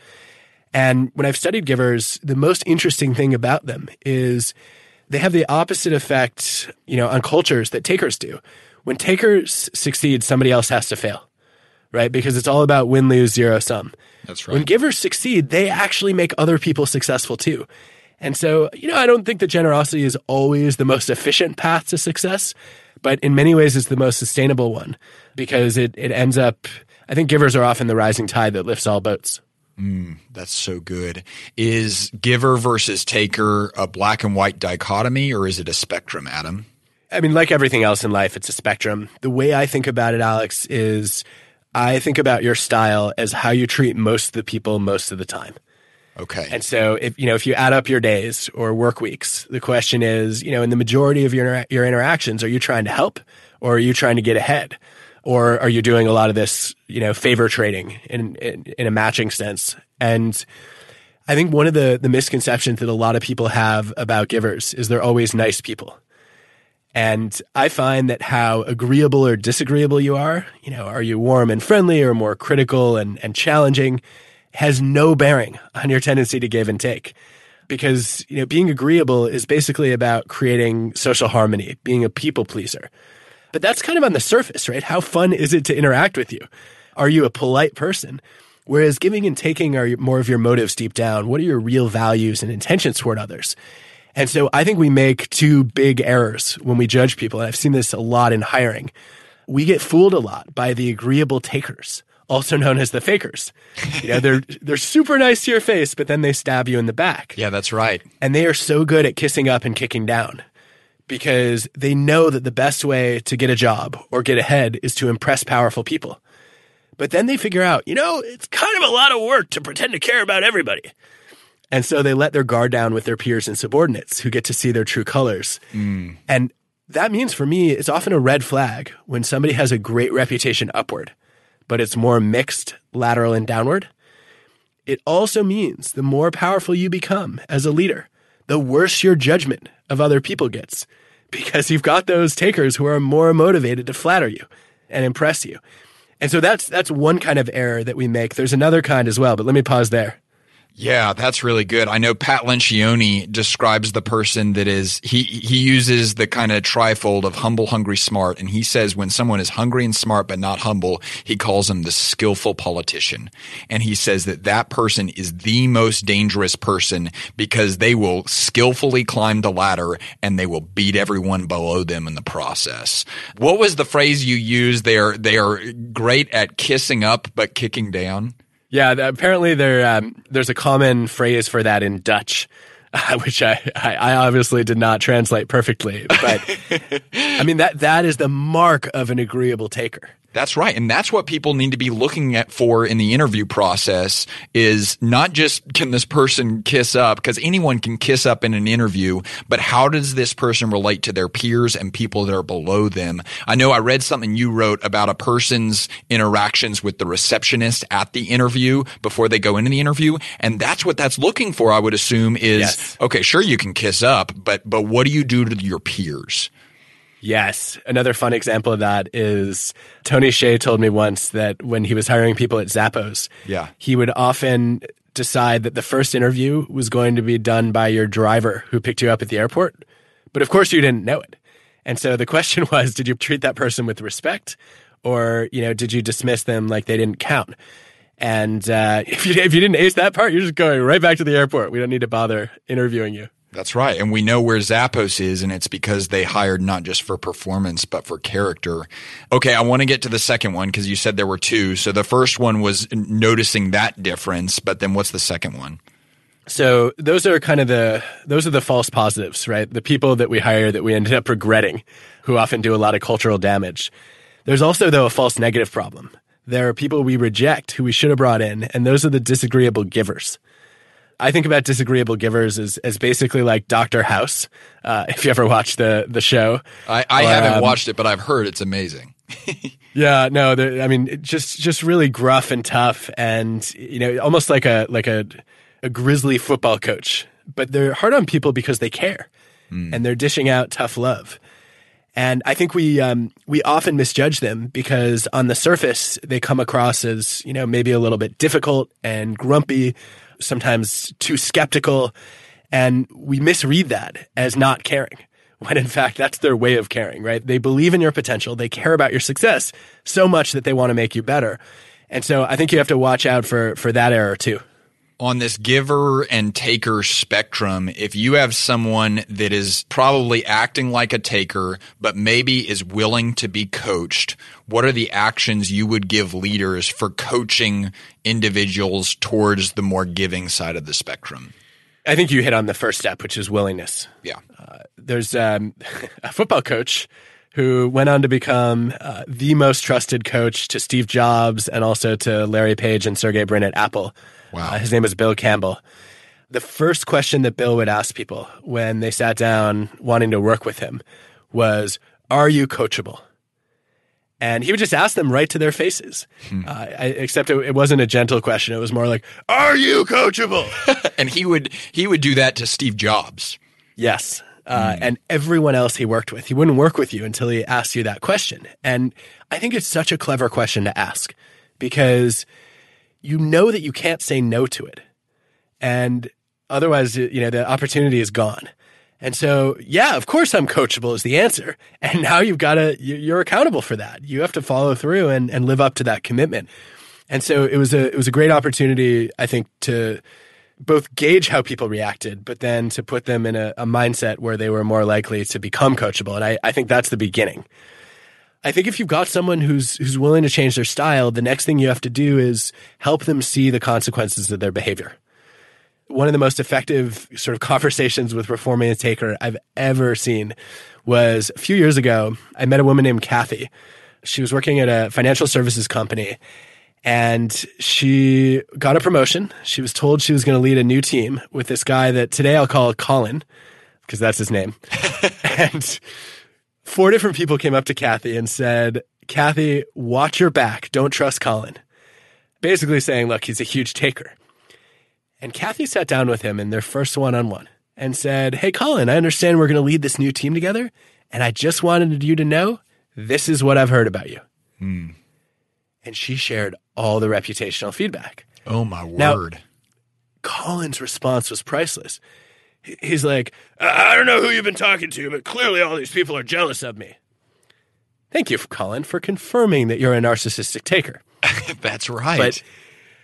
And when I've studied givers, the most interesting thing about them is they have the opposite effect, you know, on cultures that takers do. When takers succeed, somebody else has to fail, right? Because it's all about win, lose, zero sum. That's right. When givers succeed, they actually make other people successful too. And so, you know, I don't think that generosity is always the most efficient path to success, but in many ways it's the most sustainable one because it, it ends up I think givers are often the rising tide that lifts all boats. Mm, that's so good. Is giver versus taker a black and white dichotomy or is it a spectrum, Adam? I mean, like everything else in life, it's a spectrum. The way I think about it, Alex, is I think about your style as how you treat most of the people most of the time. Okay. And so if you know if you add up your days or work weeks, the question is, you know, in the majority of your your interactions, are you trying to help or are you trying to get ahead? Or are you doing a lot of this, you know, favor trading in, in, in a matching sense? And I think one of the, the misconceptions that a lot of people have about givers is they're always nice people. And I find that how agreeable or disagreeable you are, you know, are you warm and friendly or more critical and, and challenging, has no bearing on your tendency to give and take. Because, you know, being agreeable is basically about creating social harmony, being a people pleaser. But that's kind of on the surface, right? How fun is it to interact with you? Are you a polite person? Whereas giving and taking are more of your motives deep down. What are your real values and intentions toward others? And so I think we make two big errors when we judge people. And I've seen this a lot in hiring. We get fooled a lot by the agreeable takers, also known as the fakers. You know, they're they're super nice to your face, but then they stab you in the back. Yeah, that's right. And they are so good at kissing up and kicking down because they know that the best way to get a job or get ahead is to impress powerful people. But then they figure out, you know, it's kind of a lot of work to pretend to care about everybody. And so they let their guard down with their peers and subordinates who get to see their true colors. Mm. And that means for me, it's often a red flag when somebody has a great reputation upward, but it's more mixed, lateral, and downward. It also means the more powerful you become as a leader, the worse your judgment of other people gets because you've got those takers who are more motivated to flatter you and impress you. And so that's that's one kind of error that we make. There's another kind as well, but let me pause there. Yeah, that's really good. I know Pat Lencioni describes the person that is he he uses the kind of trifold of humble, hungry, smart, and he says when someone is hungry and smart but not humble, he calls them the skillful politician, and he says that that person is the most dangerous person because they will skillfully climb the ladder and they will beat everyone below them in the process. What was the phrase you used? They are they are great at kissing up but kicking down. Yeah, apparently there um, there's a common phrase for that in Dutch, uh, which I, I obviously did not translate perfectly, but I mean that that is the mark of an agreeable taker. That's right. And that's what people need to be looking at for in the interview process is not just can this person kiss up because anyone can kiss up in an interview, but how does this person relate to their peers and people that are below them? I know I read something you wrote about a person's interactions with the receptionist at the interview before they go into the interview. And that's what that's looking for, I would assume is, yes. okay, sure, you can kiss up, but, but what do you do to your peers? Yes. Another fun example of that is Tony Hsieh told me once that when he was hiring people at Zappos, Yeah. he would often decide that the first interview was going to be done by your driver who picked you up at the airport. But of course you didn't know it. And so the question was, did you treat that person with respect or, you know, did you dismiss them like they didn't count? And uh, if, you, if you didn't ace that part, you're just going right back to the airport. We don't need to bother interviewing you. That's right. And we know where Zappos is, and it's because they hired not just for performance, but for character. Okay, I want to get to the second one because you said there were two. So the first one was noticing that difference, but then what's the second one? So those are kind of the those are the false positives, right? The people that we hire that we ended up regretting, who often do a lot of cultural damage. There's also though a false negative problem. There are people we reject who we should have brought in, and those are the disagreeable givers. I think about disagreeable givers as, as basically like Doctor House. Uh, if you ever watched the the show, I, I Or, haven't um, watched it, but I've heard it's amazing. Yeah, no, I mean, just just really gruff and tough, and you know, almost like a like a a grizzly football coach. But they're hard on people because they care, and they're dishing out tough love. And I think we um, we often misjudge them because on the surface they come across as you know maybe a little bit difficult and grumpy, sometimes too skeptical, and we misread that as not caring when in fact that's their way of caring, right? They believe in your potential, they care about your success so much that they want to make you better. And so I think you have to watch out for for that error too. On this giver and taker spectrum, if you have someone that is probably acting like a taker, but maybe is willing to be coached, what are the actions you would give leaders for coaching individuals towards the more giving side of the spectrum? I think you hit on the first step, which is willingness. Yeah. There's um, a football coach who went on to become uh, the most trusted coach to Steve Jobs and also to Larry Page and Sergey Brin at Apple. Wow. Uh, his name is Bill Campbell. The first question that Bill would ask people when they sat down wanting to work with him was, Are you coachable? And he would just ask them right to their faces. Uh, I, except it, it wasn't a gentle question. It was more like, Are you coachable? And he would he would do that to Steve Jobs. Yes. Uh, And everyone else he worked with, he wouldn't work with you until he asked you that question. And I think it's such a clever question to ask because you know that you can't say no to it. And otherwise, you know, the opportunity is gone. And so, yeah, of course I'm coachable is the answer. And now you've got to, you- you're accountable for that. You have to follow through and, and live up to that commitment. And so it was a, it was a great opportunity, I think, to, both gauge how people reacted, but then to put them in a, a mindset where they were more likely to become coachable. And I, I think that's the beginning. I think if you've got someone who's who's willing to change their style, the next thing you have to do is help them see the consequences of their behavior. One of the most effective sort of conversations with performing a taker I've ever seen was a few years ago. I met a woman named Kathy. She was working at a financial services company and she got a promotion. She was told she was going to lead a new team with this guy that today I'll call Colin because that's his name. and four different people came up to Kathy and said, Kathy, watch your back. Don't trust Colin. Basically saying, look, he's a huge taker. And Kathy sat down with him in their first one on one and said, Hey, Colin, I understand we're going to lead this new team together. And I just wanted you to know this is what I've heard about you. Hmm. And she shared all the reputational feedback. Oh my Now- word. Colin's response was priceless. He- He's like, I I don't know who you've been talking to, but clearly all these people are jealous of me. Thank you, Colin, for confirming that you're a narcissistic taker. That's right. But,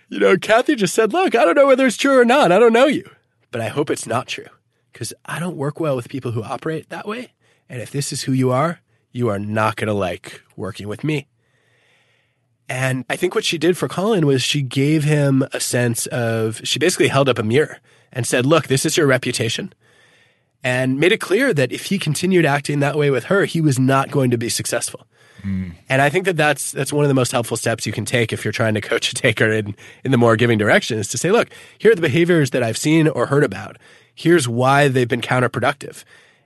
you know, Kathy just said, Look, I don't know whether it's true or not. I don't know you. But I hope it's not true because I don't work well with people who operate that way. And if this is who you are, you are not going to like working with me. And I think what she did for Colin was she gave him a sense of, she basically held up a mirror and said, Look, this is your reputation. And made it clear that if he continued acting that way with her, he was not going to be successful. Hmm. And I think that that's that's one of the most helpful steps you can take if you're trying to coach a taker in in the more giving direction is to say, look, here are the behaviors that I've seen or heard about. Here's why they've been counterproductive,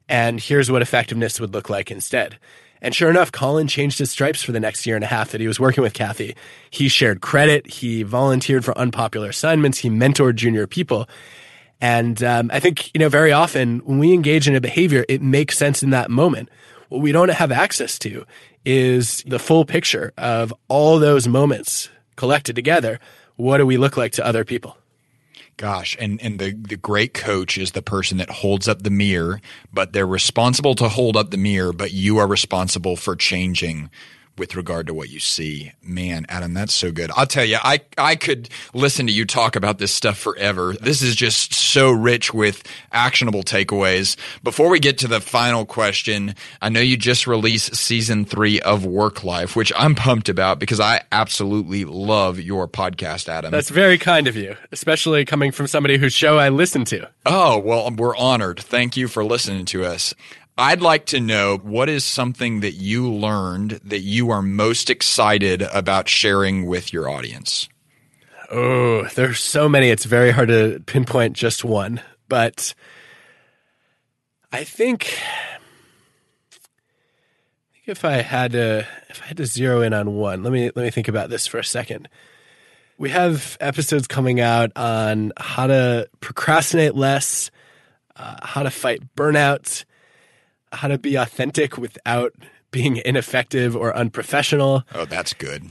and here's what effectiveness would look like instead. And sure enough, Colin changed his stripes for the next year and a half that he was working with Kathy. He shared credit. He volunteered for unpopular assignments. He mentored junior people. And um, I think, you know, very often when we engage in a behavior, it makes sense in that moment. what we don't have access to is the full picture of all those moments collected together. What do we look like to other people? Gosh, and and the the great coach is the person that holds up the mirror, but they're responsible to hold up the mirror, but you are responsible for changing with regard to what you see. Man, Adam, that's so good. I'll tell you, I, I could listen to you talk about this stuff forever. This is just so rich with actionable takeaways. Before we get to the final question, I know you just released season three of WorkLife, which I'm pumped about because I absolutely love your podcast, Adam. That's very kind of you, especially coming from somebody whose show I listen to. Oh, well, we're honored. Thank you for listening to us. I'd like to know what is something that you learned that you are most excited about sharing with your audience? Oh, there's so many. It's very hard to pinpoint just one. But I think, I think if I had to if I had to zero in on one, let me let me think about this for a second. We have episodes coming out on how to procrastinate less, uh, how to fight burnout, how to be authentic without being ineffective or unprofessional. Oh, that's good.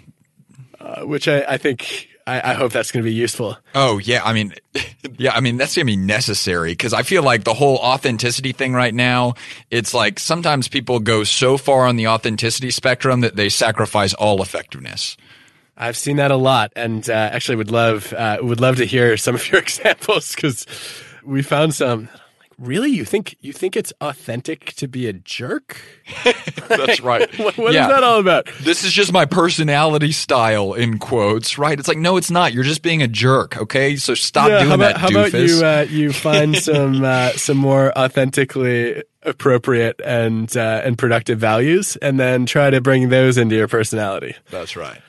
Uh, which I, I think I, I, hope that's going to be useful. Oh yeah, I mean, yeah, I mean that's going to be necessary because I feel like the whole authenticity thing right now. It's like sometimes people go so far on the authenticity spectrum that they sacrifice all effectiveness. I've seen that a lot, and uh, actually would love uh, would love to hear some of your examples because we found some really you think you think it's authentic to be a jerk? That's right. What, what yeah. is that all about? This is just my personality style in quotes right? It's like no it's not. You're just being a jerk okay? So stop yeah, doing how about, that how doofus. about you uh, you find some uh, some more authentically appropriate and uh, and productive values and then try to bring those into your personality. That's right.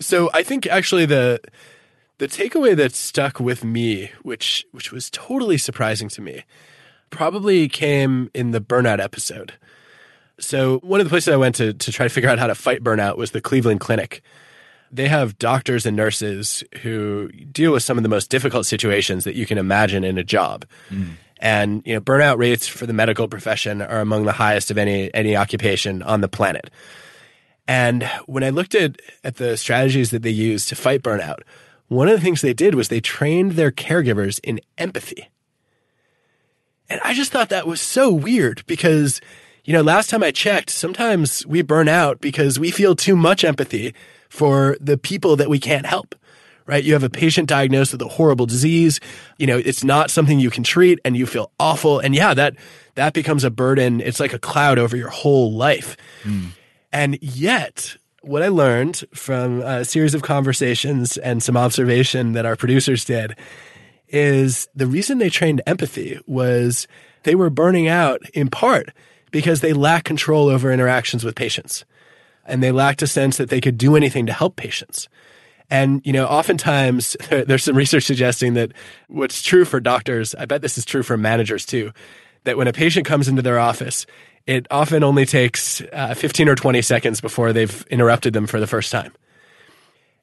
So i think actually the the takeaway that stuck with me which which was totally surprising to me probably came in the burnout episode. So one of the places I went to to try to figure out how to fight burnout was the Cleveland Clinic. They have doctors and nurses who deal with some of the most difficult situations that you can imagine in a job. Mm. And you know, burnout rates for the medical profession are among the highest of any any occupation on the planet. And when I looked at at the strategies that they use to fight burnout, one of the things they did was they trained their caregivers in empathy. And I just thought that was so weird because, you know, last time I checked, sometimes we burn out because we feel too much empathy for the people that we can't help. Right? You have a patient diagnosed with a horrible disease. You know, it's not something you can treat and you feel awful. And yeah, that, that becomes a burden. It's like a cloud over your whole life. Mm. And yet, what I learned from a series of conversations and some observation that our producers did is the reason they trained empathy was they were burning out in part because they lack control over interactions with patients and they lacked a sense that they could do anything to help patients. And, you know, oftentimes there's some research suggesting that what's true for doctors, I bet this is true for managers too, that when a patient comes into their office, it often only takes uh, 15 or 20 seconds before they've interrupted them for the first time.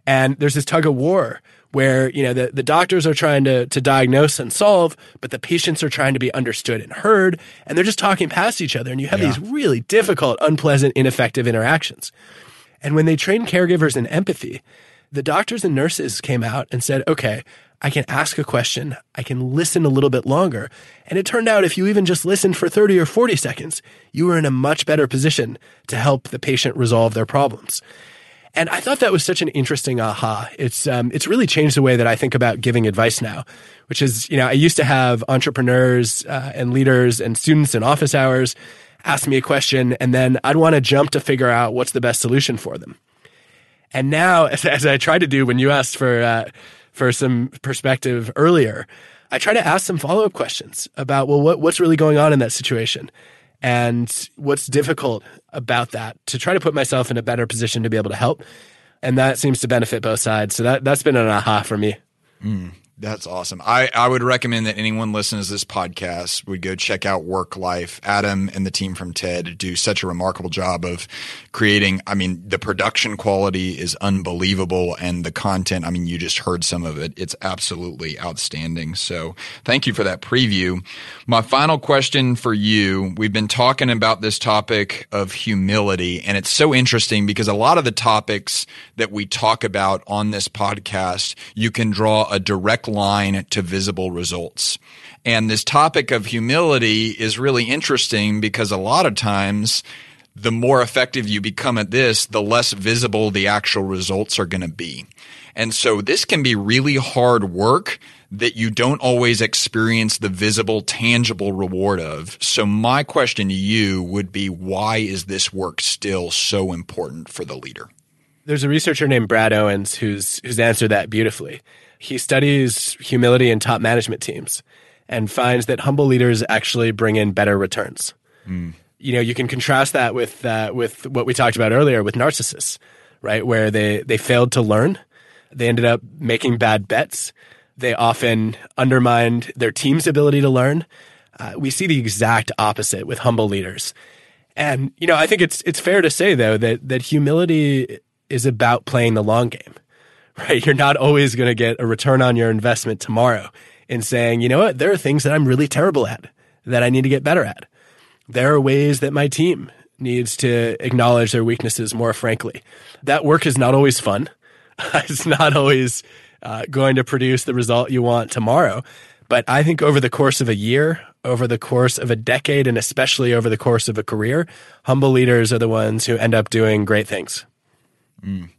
And there's this tug of war where you know the, the doctors are trying to, to diagnose and solve but the patients are trying to be understood and heard and they're just talking past each other and you have yeah. these really difficult unpleasant ineffective interactions. And when they trained caregivers in empathy the doctors and nurses came out and said okay i can ask a question. I can listen a little bit longer. And it turned out if you even just listened for 30 or 40 seconds you were in a much better position to help the patient resolve their problems and I thought that was such an interesting aha. It's um, it's really changed the way that I think about giving advice now, which is you know I used to have entrepreneurs uh, and leaders and students in office hours ask me a question, and then I'd want to jump to figure out what's the best solution for them. And now, as, as I tried to do when you asked for uh, for some perspective earlier, I try to ask some follow up questions about well, what what's really going on in that situation and what's difficult about that to try to put myself in a better position to be able to help. And that seems to benefit both sides. So that, that's been an aha for me. Mm, That's awesome. I, I would recommend that anyone listening to this podcast would go check out WorkLife. Adam and the team from TED do such a remarkable job of creating. I mean, the production quality is unbelievable and the content, I mean, you just heard some of it. It's absolutely outstanding. So thank you for that preview. My final question for you. We've been talking about this topic of humility and it's so interesting because a lot of the topics that we talk about on this podcast, you can draw a direct line to visible results. And this topic of humility is really interesting because a lot of times the more effective you become at this, the less visible the actual results are going to be. And so this can be really hard work that you don't always experience the visible, tangible reward of. So my question to you would be, why is this work still so important for the leader? There's a researcher named Brad Owens who's who's answered that beautifully. He studies humility in top management teams and finds that humble leaders actually bring in better returns. Mm. You know, you can contrast that with uh, with what we talked about earlier with narcissists, right? Where they they failed to learn, they ended up making bad bets. They often undermined their team's ability to learn. Uh, we see the exact opposite with humble leaders. And you know, I think it's it's fair to say though that that humility is about playing the long game right? You're not always going to get a return on your investment tomorrow in saying, you know what, there are things that I'm really terrible at that I need to get better at. There are ways that my team needs to acknowledge their weaknesses more frankly. That work is not always fun. it's not always uh, going to produce the result you want tomorrow. But I think over the course of a year, over the course of a decade, and especially over the course of a career, humble leaders are the ones who end up doing great things. Mm.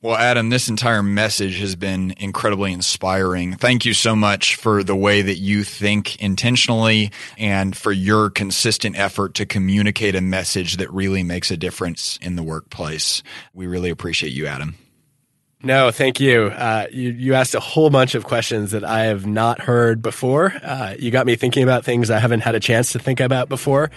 Well, Adam, this entire message has been incredibly inspiring. Thank you so much for the way that you think intentionally and for your consistent effort to communicate a message that really makes a difference in the workplace. We really appreciate you, Adam. No, thank you. Uh, you. You asked a whole bunch of questions that I have not heard before. Uh, you got me thinking about things I haven't had a chance to think about before.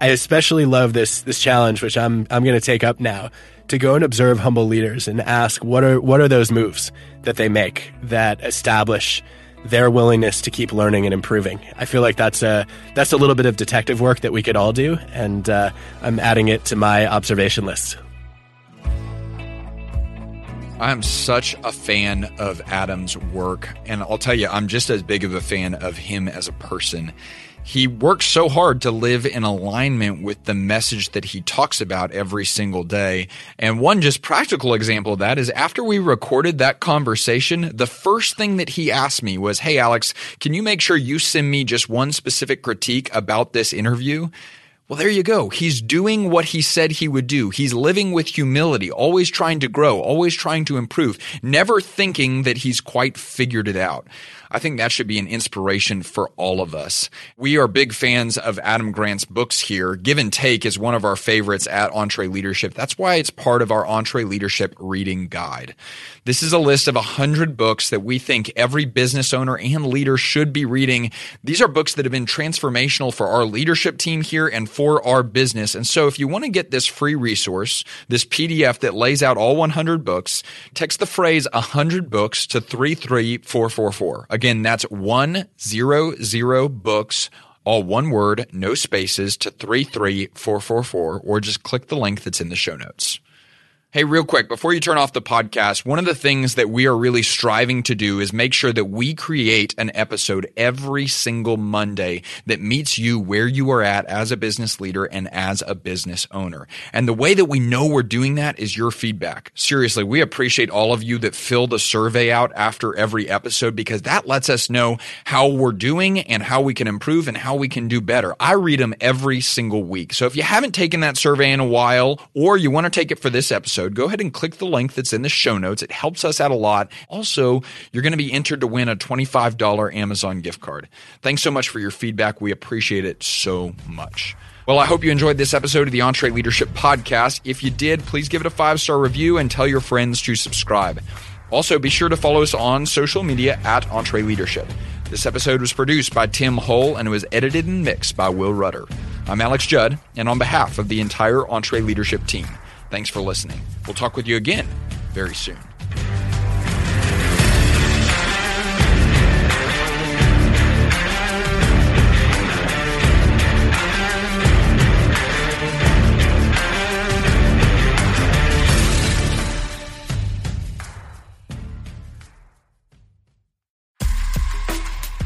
I especially love this this challenge, which I'm I'm going to take up now to go and observe humble leaders and ask what are what are those moves that they make that establish their willingness to keep learning and improving. I feel like that's a that's a little bit of detective work that we could all do, and uh, I'm adding it to my observation list. I'm such a fan of Adam's work, and I'll tell you, I'm just as big of a fan of him as a person he works so hard to live in alignment with the message that he talks about every single day. And one just practical example of that is after we recorded that conversation, the first thing that he asked me was, Hey, Alex, can you make sure you send me just one specific critique about this interview? Well, there you go. He's doing what he said he would do. He's living with humility, always trying to grow, always trying to improve, never thinking that he's quite figured it out. I think that should be an inspiration for all of us. We are big fans of Adam Grant's books here. Give and Take is one of our favorites at EntreLeadership. That's why it's part of our EntreLeadership reading guide. This is a list of 100 books that we think every business owner and leader should be reading. These are books that have been transformational for our leadership team here and for our business. And so if you want to get this free resource, this PDF that lays out all 100 books, text the phrase 100 books to 33444. Again, that's 100 books all one word, no spaces to 33444, or just click the link that's in the show notes. Hey, real quick, before you turn off the podcast, one of the things that we are really striving to do is make sure that we create an episode every single Monday that meets you where you are at as a business leader and as a business owner. And the way that we know we're doing that is your feedback. Seriously, we appreciate all of you that fill the survey out after every episode because that lets us know how we're doing and how we can improve and how we can do better. I read them every single week. So if you haven't taken that survey in a while or you want to take it for this episode, episode, go ahead and click the link that's in the show notes. It helps us out a lot. Also, you're going to be entered to win a $25 Amazon gift card. Thanks so much for your feedback. We appreciate it so much. Well, I hope you enjoyed this episode of the EntreLeadership Podcast. If you did, please give it a five star review and tell your friends to subscribe. Also, be sure to follow us on social media at EntreLeadership. This episode was produced by Tim Hull and was edited and mixed by Will Rudder. I'm Alex Judd, and on behalf of the entire EntreLeadership team, Thanks for listening. We'll talk with you again very soon.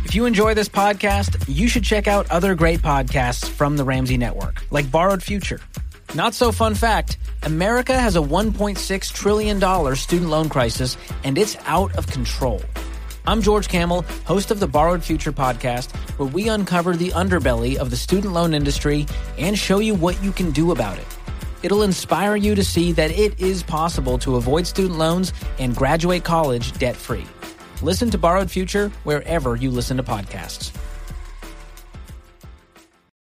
If you enjoy this podcast, you should check out other great podcasts from the Ramsey Network, like Borrowed Future not so fun fact America has a $1.6 trillion student loan crisis, and it's out of control. I'm George Kamel, host of the Borrowed Future podcast, where we uncover the underbelly of the student loan industry and show you what you can do about it. It'll inspire you to see that it is possible to avoid student loans and graduate college debt free. Listen to Borrowed Future wherever you listen to podcasts.